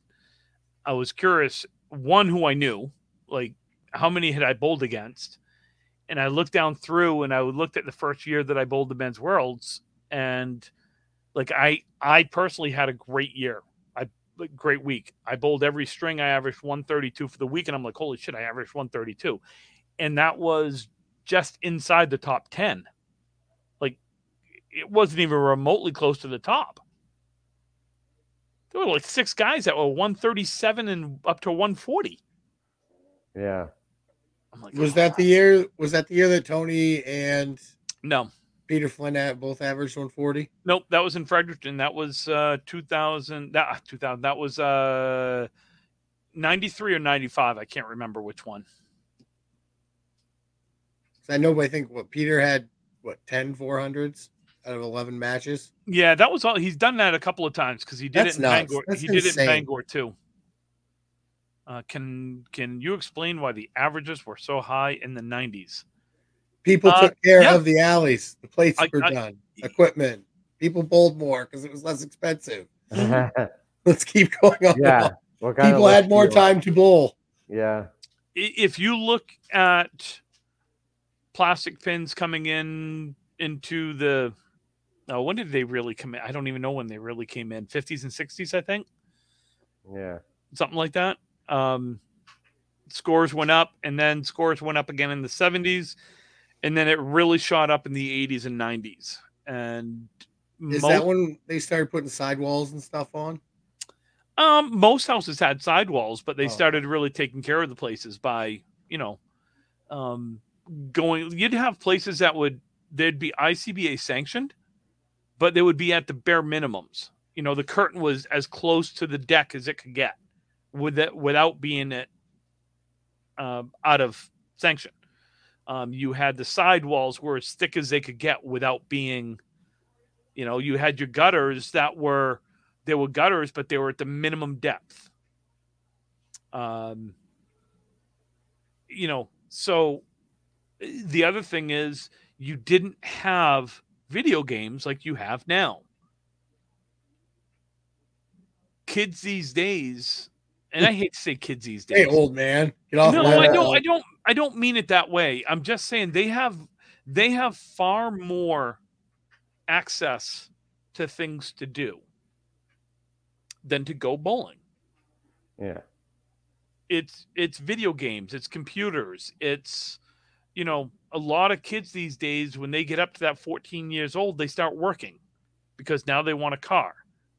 I was curious one who I knew, like how many had I bowled against, and I looked down through and I looked at the first year that I bowled the men's worlds, and like I I personally had a great year. I like great week. I bowled every string. I averaged 132 for the week, and I'm like, holy shit, I averaged 132, and that was just inside the top 10. Like it wasn't even remotely close to the top. There were like six guys that were 137 and up to 140. Yeah. I'm like, Was that the year? Was that the year that Tony and no, Peter Flynn at both averaged 140? nope. That was in Fredericton. That was uh 2000. That 2000. That was uh 93 or 95. I can't remember which one. 'Cause I know, but I think what Peter had what 10 400s out of 11 matches. Yeah, that was all. He's done that a couple of times because he did That's it in nuts. Bangor. That's he did it in. Bangor too. Uh, can can you explain why the averages were so high in the 90s? People Uh, took care yeah. of the alleys. The plates I- were I- done. Equipment. People bowled more because it was less expensive. Let's keep going on. yeah. What People had more you time to bowl. Yeah. If you look at plastic pins coming in into the oh, when did they really come in? I don't even know when they really came in. 50s and 60s, I think. Yeah. something like that. Um, scores went up, and then scores went up again in the 70s, and then it really shot up in the 80s and 90s. And Is mo- that when they started putting sidewalls and stuff on? um, most houses had sidewalls, but they Oh. started really taking care of the places by, you know, um, going. You'd have places that would they'd be ICBA sanctioned, but they would be at the bare minimums. You know, the curtain was as close to the deck as it could get, with it without being it um, out of sanction. Um, you had the sidewalls were as thick as they could get without being, you know, you had your gutters that were they were gutters, but they were at the minimum depth. Um, you know, so the other thing is you didn't have video games like you have now. Kids these days, and I hate to say kids these days. Hey, old man, get off no, my I don't. lawn. I don't. I don't mean it that way. I'm just saying they have they have far more access to things to do than to go bowling. Yeah. It's it's video games, it's computers, it's you know a lot of kids these days when they get up to that 14 years old, they start working because now they want a car,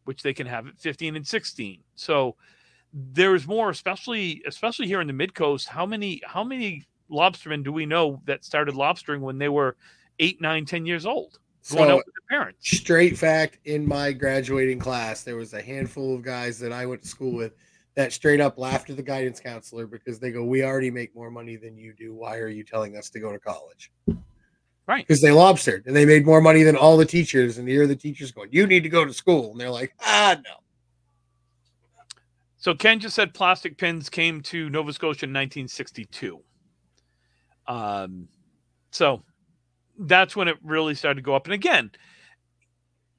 which they can have at 15 and 16. So there's more, especially especially here in the mid coast. How many how many lobstermen do we know that started lobstering when they were eight, nine, ten years old, going So out with their parents? straight fact in my graduating class there was a handful of guys that i went to school with that straight up laughed at the guidance counselor because they go we already make more money than you do why are you telling us to go to college Right. because they lobstered and they made more money than all the teachers and here the teachers going you need to go to school and they're like ah no So Ken just said plastic pins came to Nova Scotia in 1962. Um, so that's when it really started to go up. And again,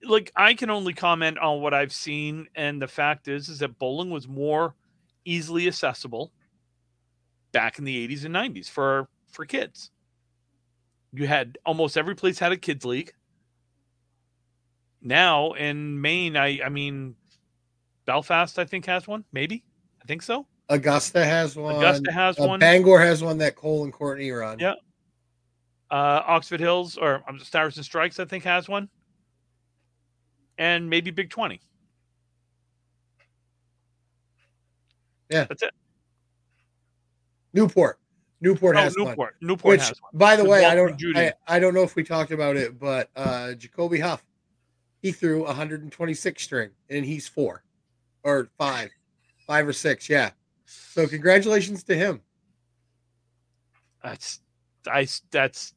like I can only comment on what I've seen, and the fact is, is that bowling was more easily accessible back in the 80s and 90s for for kids. You had almost every place had a kids league. Now in Maine, I I mean, Belfast I think has one, maybe. I think so. augusta has one Augusta has uh, one. bangor has one that cole and courtney run Yeah. Uh, Oxford Hills or um, Stars and Strikes, I think, has one, and maybe Big Twenty. Yeah. that's it. newport newport Oh, has one Newport. Newport Which, has one. by the way, I don't, I, I don't know if we talked about it, but uh, Jacoby Huff, he threw 126 string, and he's four, or five, five or six, yeah. So congratulations to him. That's I. That's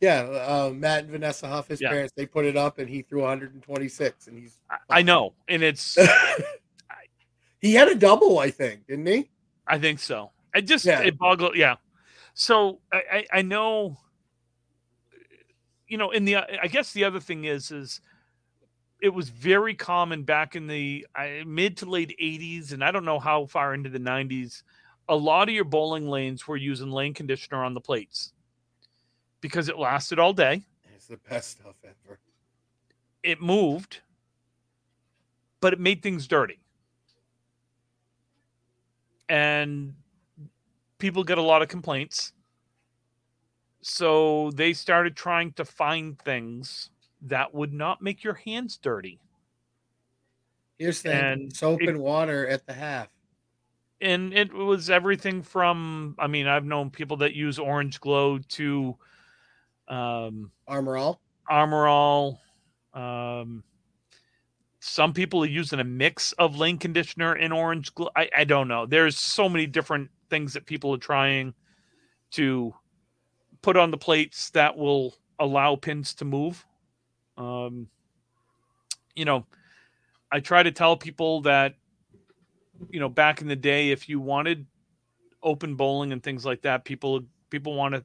Yeah, uh, Matt and Vanessa Huff, his Yeah. parents, they put it up, and he threw 126, and he's I, I know, and it's. he had a double, I think, didn't he? I think so. I just Yeah. it boggled. Yeah. So I, I I know. you know, in the I guess the other thing is is it was very common back in the uh, mid to late 80s and I don't know how far into the 90s a lot of your bowling lanes were using lane conditioner on the plates because it lasted all day. It's the best stuff ever. It moved, but it made things dirty. And people get a lot of complaints. So they started trying to find things that would not make your hands dirty. Here's the And soap it- and water at the half. and it was everything from i mean i've known people that use Orange Glo to um Armor all. armor all um some people are using a mix of lane conditioner and Orange Glo I, I don't know. There's so many different things that people are trying to put on the plates that will allow pins to move. Um you know i try to tell people that you know back in the day if you wanted open bowling and things like that people people wanted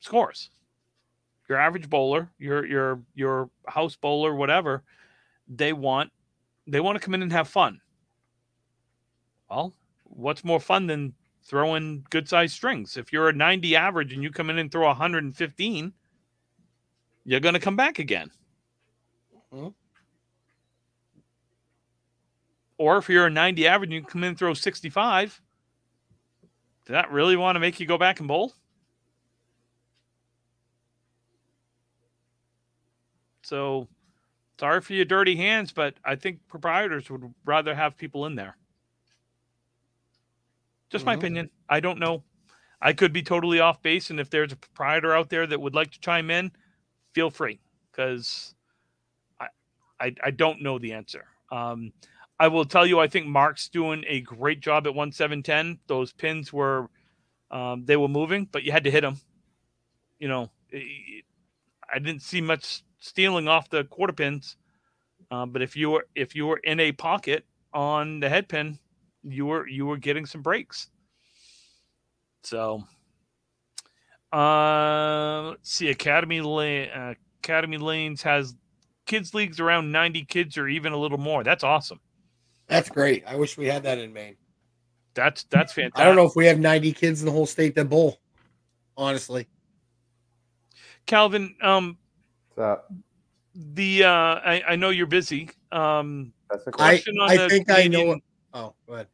scores your average bowler your your your house bowler whatever they want they want to come in and have fun. Well what's more fun than throwing good sized strings? If you're a 90 average and you come in and throw 115 you're going to come back again. Mhm. or if you're a 90 average and you come in and throw 65 does that really want to make you go back and bowl so sorry for your dirty hands but i think proprietors would rather have people in there just my Mhm. opinion i don't know i could be totally off base and if there's a proprietor out there that would like to chime in feel free because I, I i don't know the answer um I will tell you, I think Mark's doing a great job at one seven ten. Those pins were, um, they were moving, but you had to hit them. You know, it- I didn't see much stealing off the quarter pins, uh, but if you were if you were in a pocket on the head pin, you were you were getting some breaks. So, uh, let's see, Academy Lane, uh, Academy Lanes has kids leagues around ninety kids or even a little more. That's awesome. That's great. I wish we had that in Maine. That's that's fantastic. I don't know if we have 90 kids in the whole state that bowl. Honestly. Calvin. Um, So the uh, I, I know you're busy. Um, that's a I, Question on I the think I know. Canadian- oh, go ahead.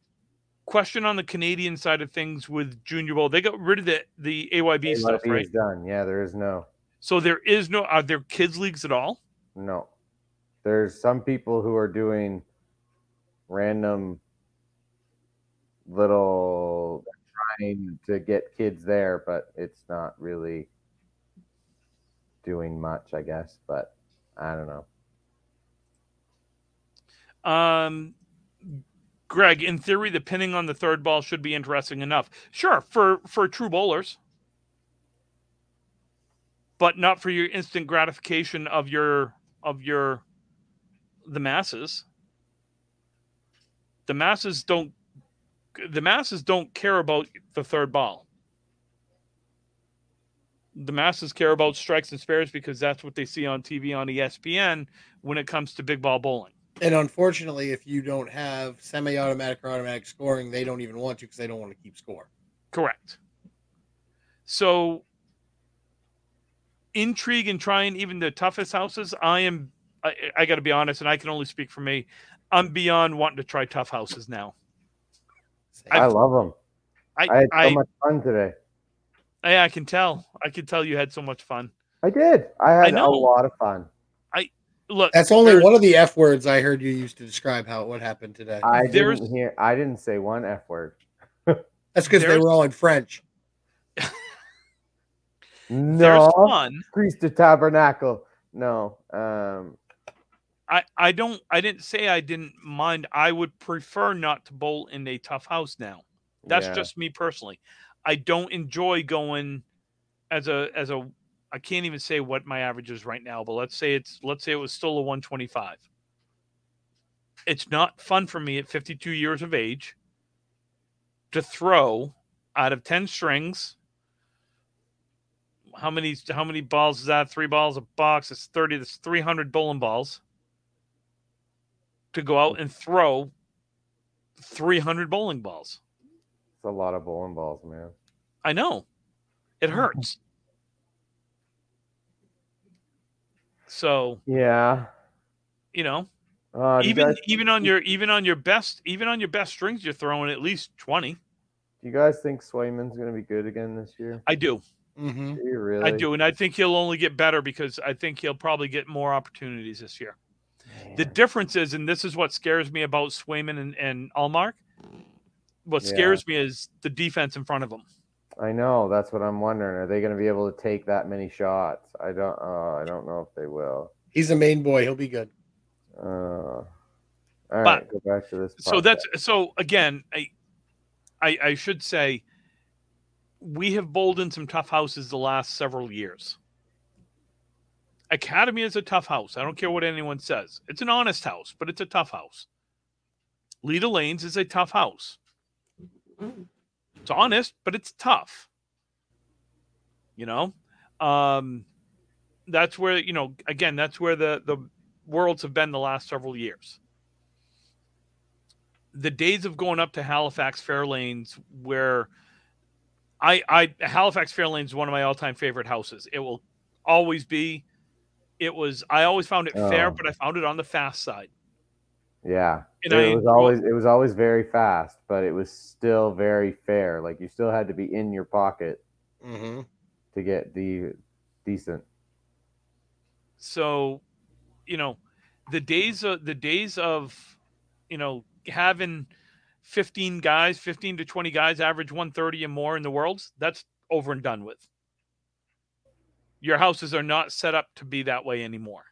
question on the Canadian side of things with Junior Bowl. They got rid of the the AYB AYB stuff, right? done. Yeah, there is no So there is no are there kids leagues at all? no. There's some people who are doing random little trying to get kids there, but it's not really doing much, I guess. But I don't know. Um, Greg, in theory, the pinning on the third ball should be interesting enough. Sure, for for true bowlers, but not for your instant gratification of your of your the masses. The masses don't. The masses don't care about the third ball. The masses care about strikes and spares because that's what they see on TV on ESPN when it comes to big ball bowling. And unfortunately, if you don't have semi automatic or automatic scoring, they don't even want to because they don't want to keep score. Correct. So, intrigue and trying even the toughest houses. I am. I, I got to be honest, and I can only speak for me. I'm beyond wanting to try tough houses now. I, I've- love them. I I had so I, much fun today. I, I can tell. I can tell you had so much fun. I did. I had a know. lot of fun. I look, That's only one of the F words I heard you use to describe how what happened today. I There's- didn't hear. I didn't say one f word. That's because they were all in French. There's No, fun. Christ the Tabernacle. No. Um. I, I don't I didn't say I didn't mind. I would prefer not to bowl in a tough house now. That's yeah. just me personally. I don't enjoy going as a as a I can't even say what my average is right now, but let's say it's let's say it was still a 125. It's not fun for me at 52 years of age to throw out of 10 strings how many how many balls is that? Three balls a box. It's thirty. That's three hundred bowling balls to go out and throw three hundred bowling balls. It's a lot of bowling balls, man. I know, it hurts. So Yeah. you know, Uh, even guys- even on your even on your best even on your best strings, you're throwing at least twenty. do you guys think Swayman's going to be good again this year? I do. Mm-hmm. Do you really? I do, and I think he'll only get better because I think he'll probably get more opportunities this year. The difference is, and this is what scares me about Swayman and, and Ullmark. What Yeah. scares me is the defense in front of them. I know. That's what I'm wondering. Are they going to be able to take that many shots? I don't. Uh, I don't know if they will. He's a Maine boy. He'll be good. Uh, all right. But- Go back to this. So podcast. that's so again, I, I I should say we have bowled in some tough houses the last several years. Academy is a tough house. I don't care what anyone says. It's an honest house, but it's a tough house. Leda Lanes is a tough house. It's honest, but it's tough. You know, um, that's where you know. Again, that's where the the worlds have been the last several years the days of going up to Halifax Fairlanes where I I Halifax Fairlanes is one of my all-time favorite houses. It will always be it was I always found it fair, Oh. but I found it on the fast side. Yeah. And it I was always it was always very fast, but it was still very fair. Like you still had to be in your pocket Mm-hmm. to get the decent. so you know the days of the days of you know having 15 guys 15 to 20 guys average 130 and more in the worlds that's over and done with your houses are not set up to be that way anymore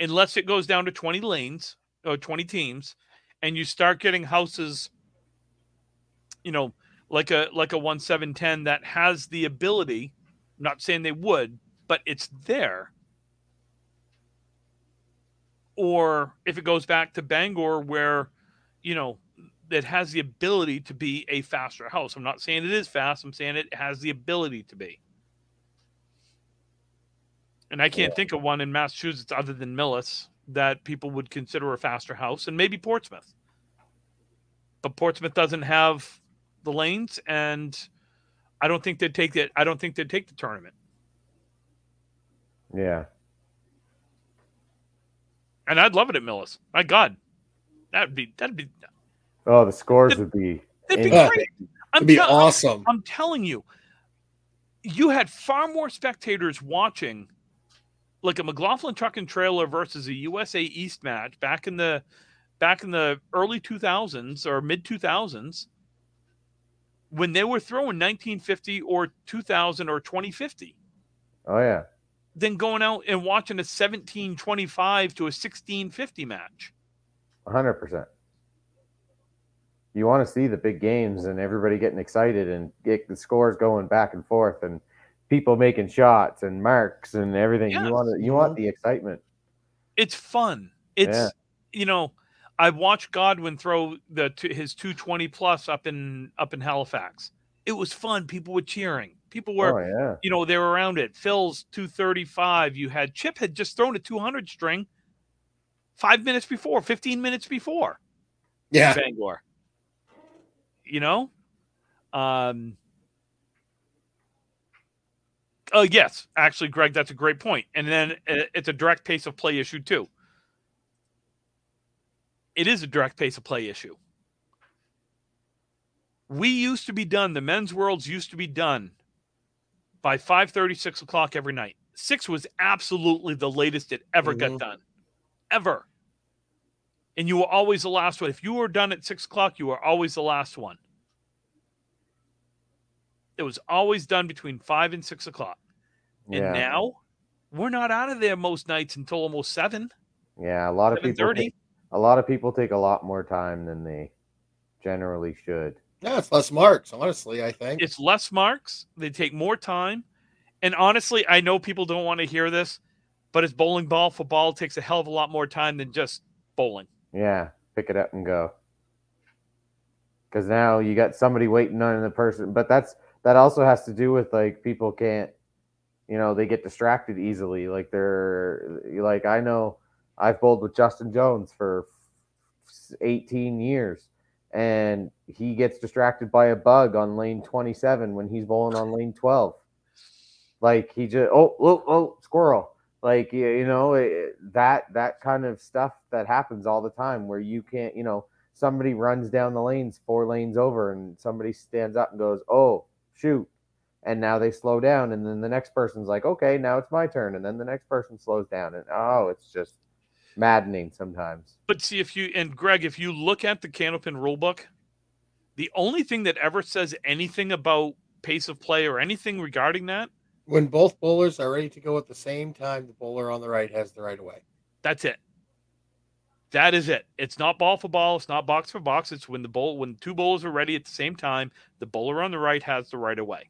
unless it goes down to 20 lanes or 20 teams and you start getting houses you know like a like a 1710 that has the ability I'm not saying they would but it's there. Or if it goes back to Bangor, where, you know, it has the ability to be a faster house. I'm not saying it is fast, I'm saying it has the ability to be. And I can't Yeah. think of one in Massachusetts other than Millis that people would consider a faster house, and maybe Portsmouth. But Portsmouth doesn't have the lanes, and I don't think they'd take it. I don't think they'd take the tournament. Yeah. And I'd love it at Millis. My God, that'd be that'd be Oh, the scores would be. that'd be Yeah. great. I'm, It'd be tell- awesome. I'm telling you, you had far more spectators watching, like a McLaughlin Truck and Trailer versus a USA East match back in the back in the early 2000s or mid 2000s when they were throwing 1950 or 2000 or 2050 Oh yeah. Then going out and watching a 1725 to a 1650 match. hundred percent. You want to see the big games and everybody getting excited and get the scores going back and forth and people making shots and marks and everything. Yes. You want to, you want the excitement. it's fun. It's Yeah. you know, I watched Godwin throw the his 220 plus up in up in Halifax. It was fun. People were cheering. People were, oh yeah. you know, they were around it. Phil's 235. You had Chip had just thrown a 200 string five minutes before, 15 minutes before Yeah. Bangor. You know, um. Oh yes, actually, Greg, that's a great point. And then uh, it's a direct pace of play issue too. It is a direct pace of play issue. We used to be done. The men's worlds used to be done by 5 6 o'clock every night. Six was absolutely the latest it ever got Mhm. done. Ever. And you were always the last one. If you were done at six o'clock, you were always the last one. It was always done between five and six o'clock. And Yeah. now we're not out of there most nights until almost seven, yeah. A lot of people. thirty. Take, a lot of people take a lot more time than they generally should. Yeah, it's less marks, honestly, I think. It's less marks. They take more time. And honestly, I know people don't want to hear this, but it's bowling ball. Football takes a hell of a lot more time than just bowling. Yeah. Pick it up and go. Because now you got somebody waiting on the person, but that's that also has to do with like people can't, you know, they get distracted easily. Like they're like I know I've bowled with Justin Jones for 18 years and he gets distracted by a bug on lane 27 when he's bowling on lane 12. Like he just oh oh, oh squirrel. Like you, know it, that that kind of stuff that happens all the time where you can't you know somebody runs down the lanes four lanes over and somebody stands up and goes oh shoot and now they slow down and then the next person's like okay now it's my turn and then the next person slows down and oh it's just maddening sometimes. But see, if you and Greg, if you look at the Candlepin rulebook, the only thing that ever says anything about pace of play or anything regarding that, When both bowlers are ready to go at the same time, the bowler on the right has the right of way. that's it. That is it. It's not ball for ball. It's not box for box. It's when the bowl when two bowlers are ready at the same time, the bowler on the right has the right of way.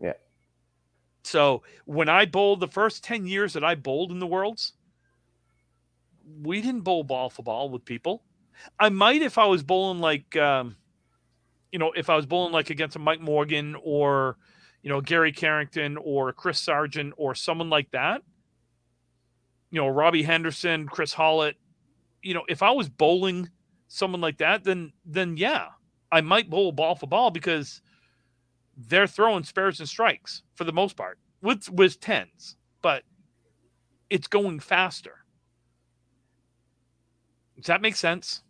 Yeah. So when I bowled the first ten years that I bowled in the worlds, we didn't bowl ball for ball with people. I might if I was bowling like, um, you know, if I was bowling like against a Mike Morgan or, you know, Gary Carrington or Chris Sargent or someone like that. You know, Robbie Henderson, Chris Hollett. You know, if I was bowling someone like that, then then yeah, I might bowl ball for ball because they're throwing spares and strikes for the most part with with tens, but it's going faster. Does that make sense?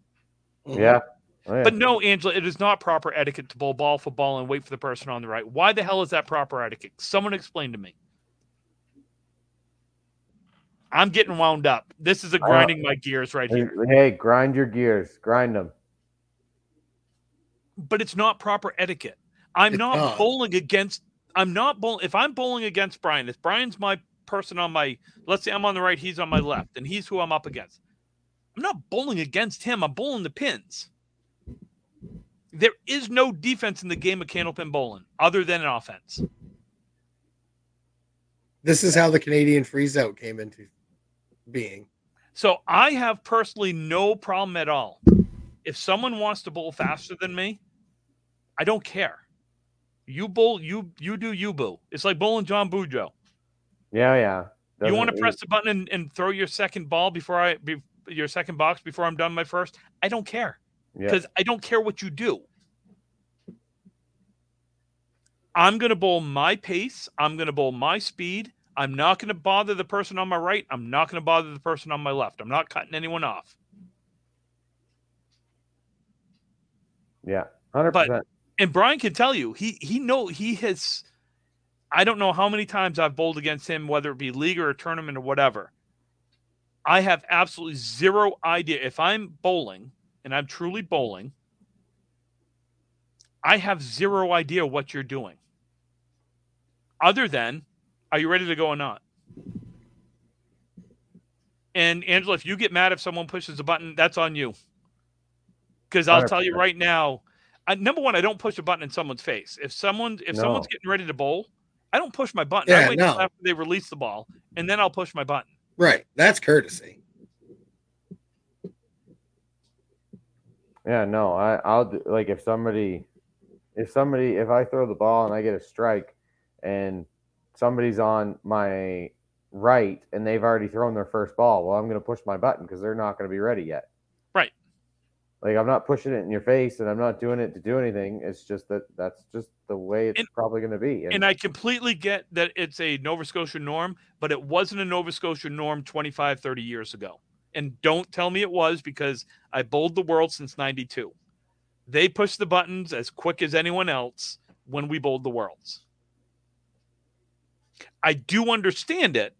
Mm-hmm. Yeah. Oh, yeah. But no, Angela, it is not proper etiquette to bowl ball for ball and wait for the person on the right. Why the hell is that proper etiquette? Someone explain to me. I'm getting wound up. This is a don't- grinding my gears right Hey, here. hey, grind your gears, grind them. But it's not proper etiquette. I'm It's not, not. bowling against. I'm not bowling. If I'm bowling against Brian, if Brian's my person on my, let's say I'm on the right, he's on my left, and he's who I'm up against. I'm not bowling against him. I'm bowling the pins. There is no defense in the game of candlepin bowling other than an offense. This is how the Canadian freeze out came into being. So I have personally no problem at all. If someone wants to bowl faster than me, I don't care. You bowl, you you do you boo. It's like bowling John Bujo. Yeah, yeah. you want to press the button and, and throw your second ball before I be, your second box before I'm done my first? I don't care Yeah. because I don't care what you do. I'm going to bowl my pace. I'm going to bowl my speed. I'm not going to bother the person on my right. I'm not going to bother the person on my left. I'm not cutting anyone off. Yeah, hundred percent. and Brian can tell you he he know he has I don't know how many times I've bowled against him, whether it be league or a tournament or whatever. I have absolutely zero idea if I'm bowling and I'm truly bowling. I have zero idea what you're doing. Other than, are you ready to go or not? And Angela, if you get mad if someone pushes a button, that's on you. Because I'll tell you right now, I, number one, I don't push a button in someone's face. If someone if someone's getting ready to bowl, I don't push my button. I Yeah, wait until after they release the ball, and then I'll push my button. Right. That's courtesy. Yeah, no, I, I'll do, like if somebody, if somebody, if I throw the ball and I get a strike, and somebody's on my right and they've already thrown their first ball, well, I'm going to push my button because they're not going to be ready yet. Right. Like I'm not pushing it in your face, and I'm not doing it to do anything. It's just that that's just the way it's And- probably going to be. And I completely get that it's a Nova Scotia norm, but it wasn't a Nova Scotia norm 25, 30 years ago. And don't tell me it was because I bowled the world since 92. They pushed the buttons as quick as anyone else when we bowled the worlds. I do understand it.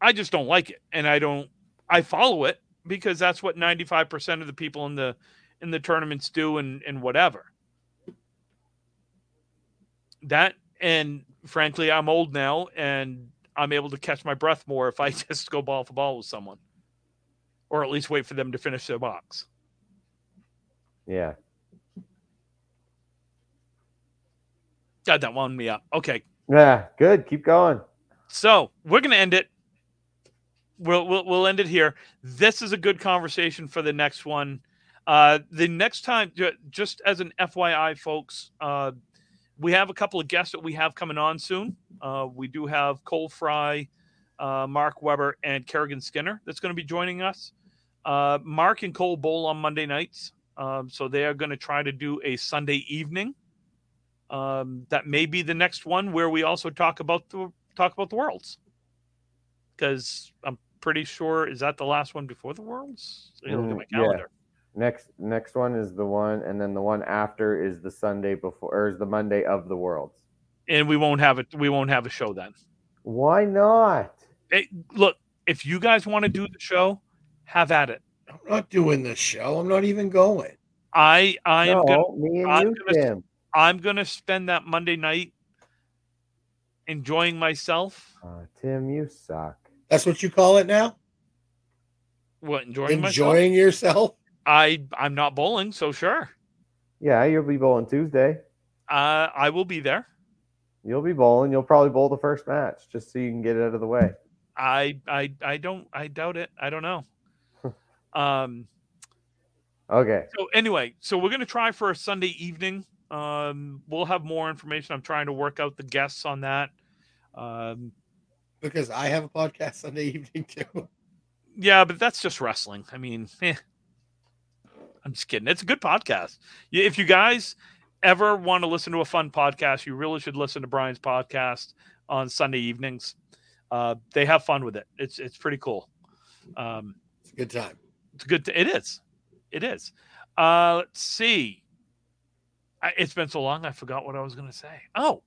I just don't like it. And I don't I follow it because that's what 95% of the people in the in the tournaments do and and whatever. That and frankly i'm old now and i'm able to catch my breath more if i just go ball for ball with someone. Or at least wait for them to finish their box. Yeah, god that wound me up. Okay yeah, good. Keep going. so we're to end it we'll, we'll we'll end it here this is a good conversation for the next one uh the next time just as an fyi folks uh we have a couple of guests that we have coming on soon. Uh, we do have Cole Fry, uh, Mark Weber, and Kerrigan Skinner that's going to be joining us. Uh, Mark and Cole bowl on Monday nights, um, so they are going to try to do a Sunday evening. Um, that may be the next one where we also talk about the talk about the worlds, because I'm pretty sure is that the last one before the worlds. I gotta look at my Mm, yeah. Next next one is the one, and then the one after is the Sunday before, or is the Monday of the Worlds. and we won't have it. We won't have a show then. Why not? Hey, look, if you guys want to do the show, have at it. I'm not doing this show. I'm not even going. I I am no, gonna me and I'm you, gonna- Tim. I'm gonna spend that Monday night enjoying myself. Uh, Tim, you suck. That's what you call it now? What enjoying, myself? Enjoying yourself? I I'm not bowling, so sure. Yeah, you'll be bowling Tuesday. Uh, I will be there. You'll be bowling. You'll probably bowl the first match just so you can get it out of the way. I I I don't I doubt it. I don't know. um. Okay. So anyway, so we're gonna try for a Sunday evening. Um, we'll have more information. I'm trying to work out the guests on that. Um, Because I have a podcast Sunday evening too. yeah, but that's just wrestling. I mean, eh. I'm just kidding. It's a good podcast. If you guys ever want to listen to a fun podcast, you really should listen to Brian's podcast on Sunday evenings. Uh, they have fun with it. It's it's pretty cool. Um, It's a good time. it's good. To, it is. It is. Uh, let's see. I, it's been so long, I forgot what I was going to say. Oh,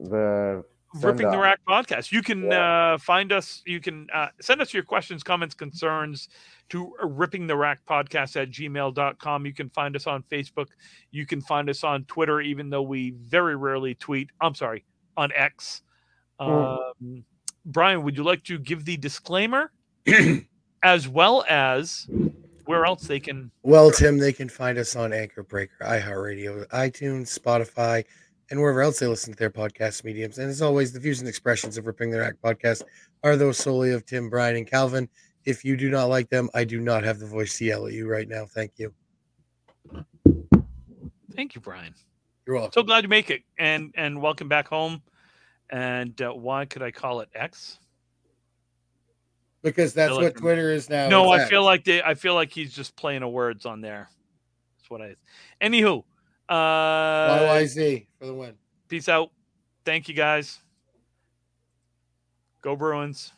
The Ripping the. Rack podcast. You can Yeah. uh, find us. You can uh, send us your questions, comments, concerns to ripping the rack podcast at gmail.com. You can find us on Facebook. You can find us on Twitter, even though we very rarely tweet. I'm sorry, on X. Mm. Um, Brian, would you like to give the disclaimer as well as where else they can? Well, Tim, they can find us on Anchor Breaker, iHeartRadio, iTunes, Spotify, and wherever else they listen to their podcast mediums. And as always, the views and expressions of Ripping the Rack podcast are those solely of Tim, Brian, and Calvin. If you do not like them, I do not have the voice to yell at you right now. Thank you. Thank you, Brian. You're welcome. So glad you make it, and and welcome back home. And uh, why could I call it X? Because that's what Twitter is now. no, I feel like they, I feel like he's just playing a words on there. That's what I. Anywho, uh, YYZ for the win. peace out. Thank you guys. Go Bruins.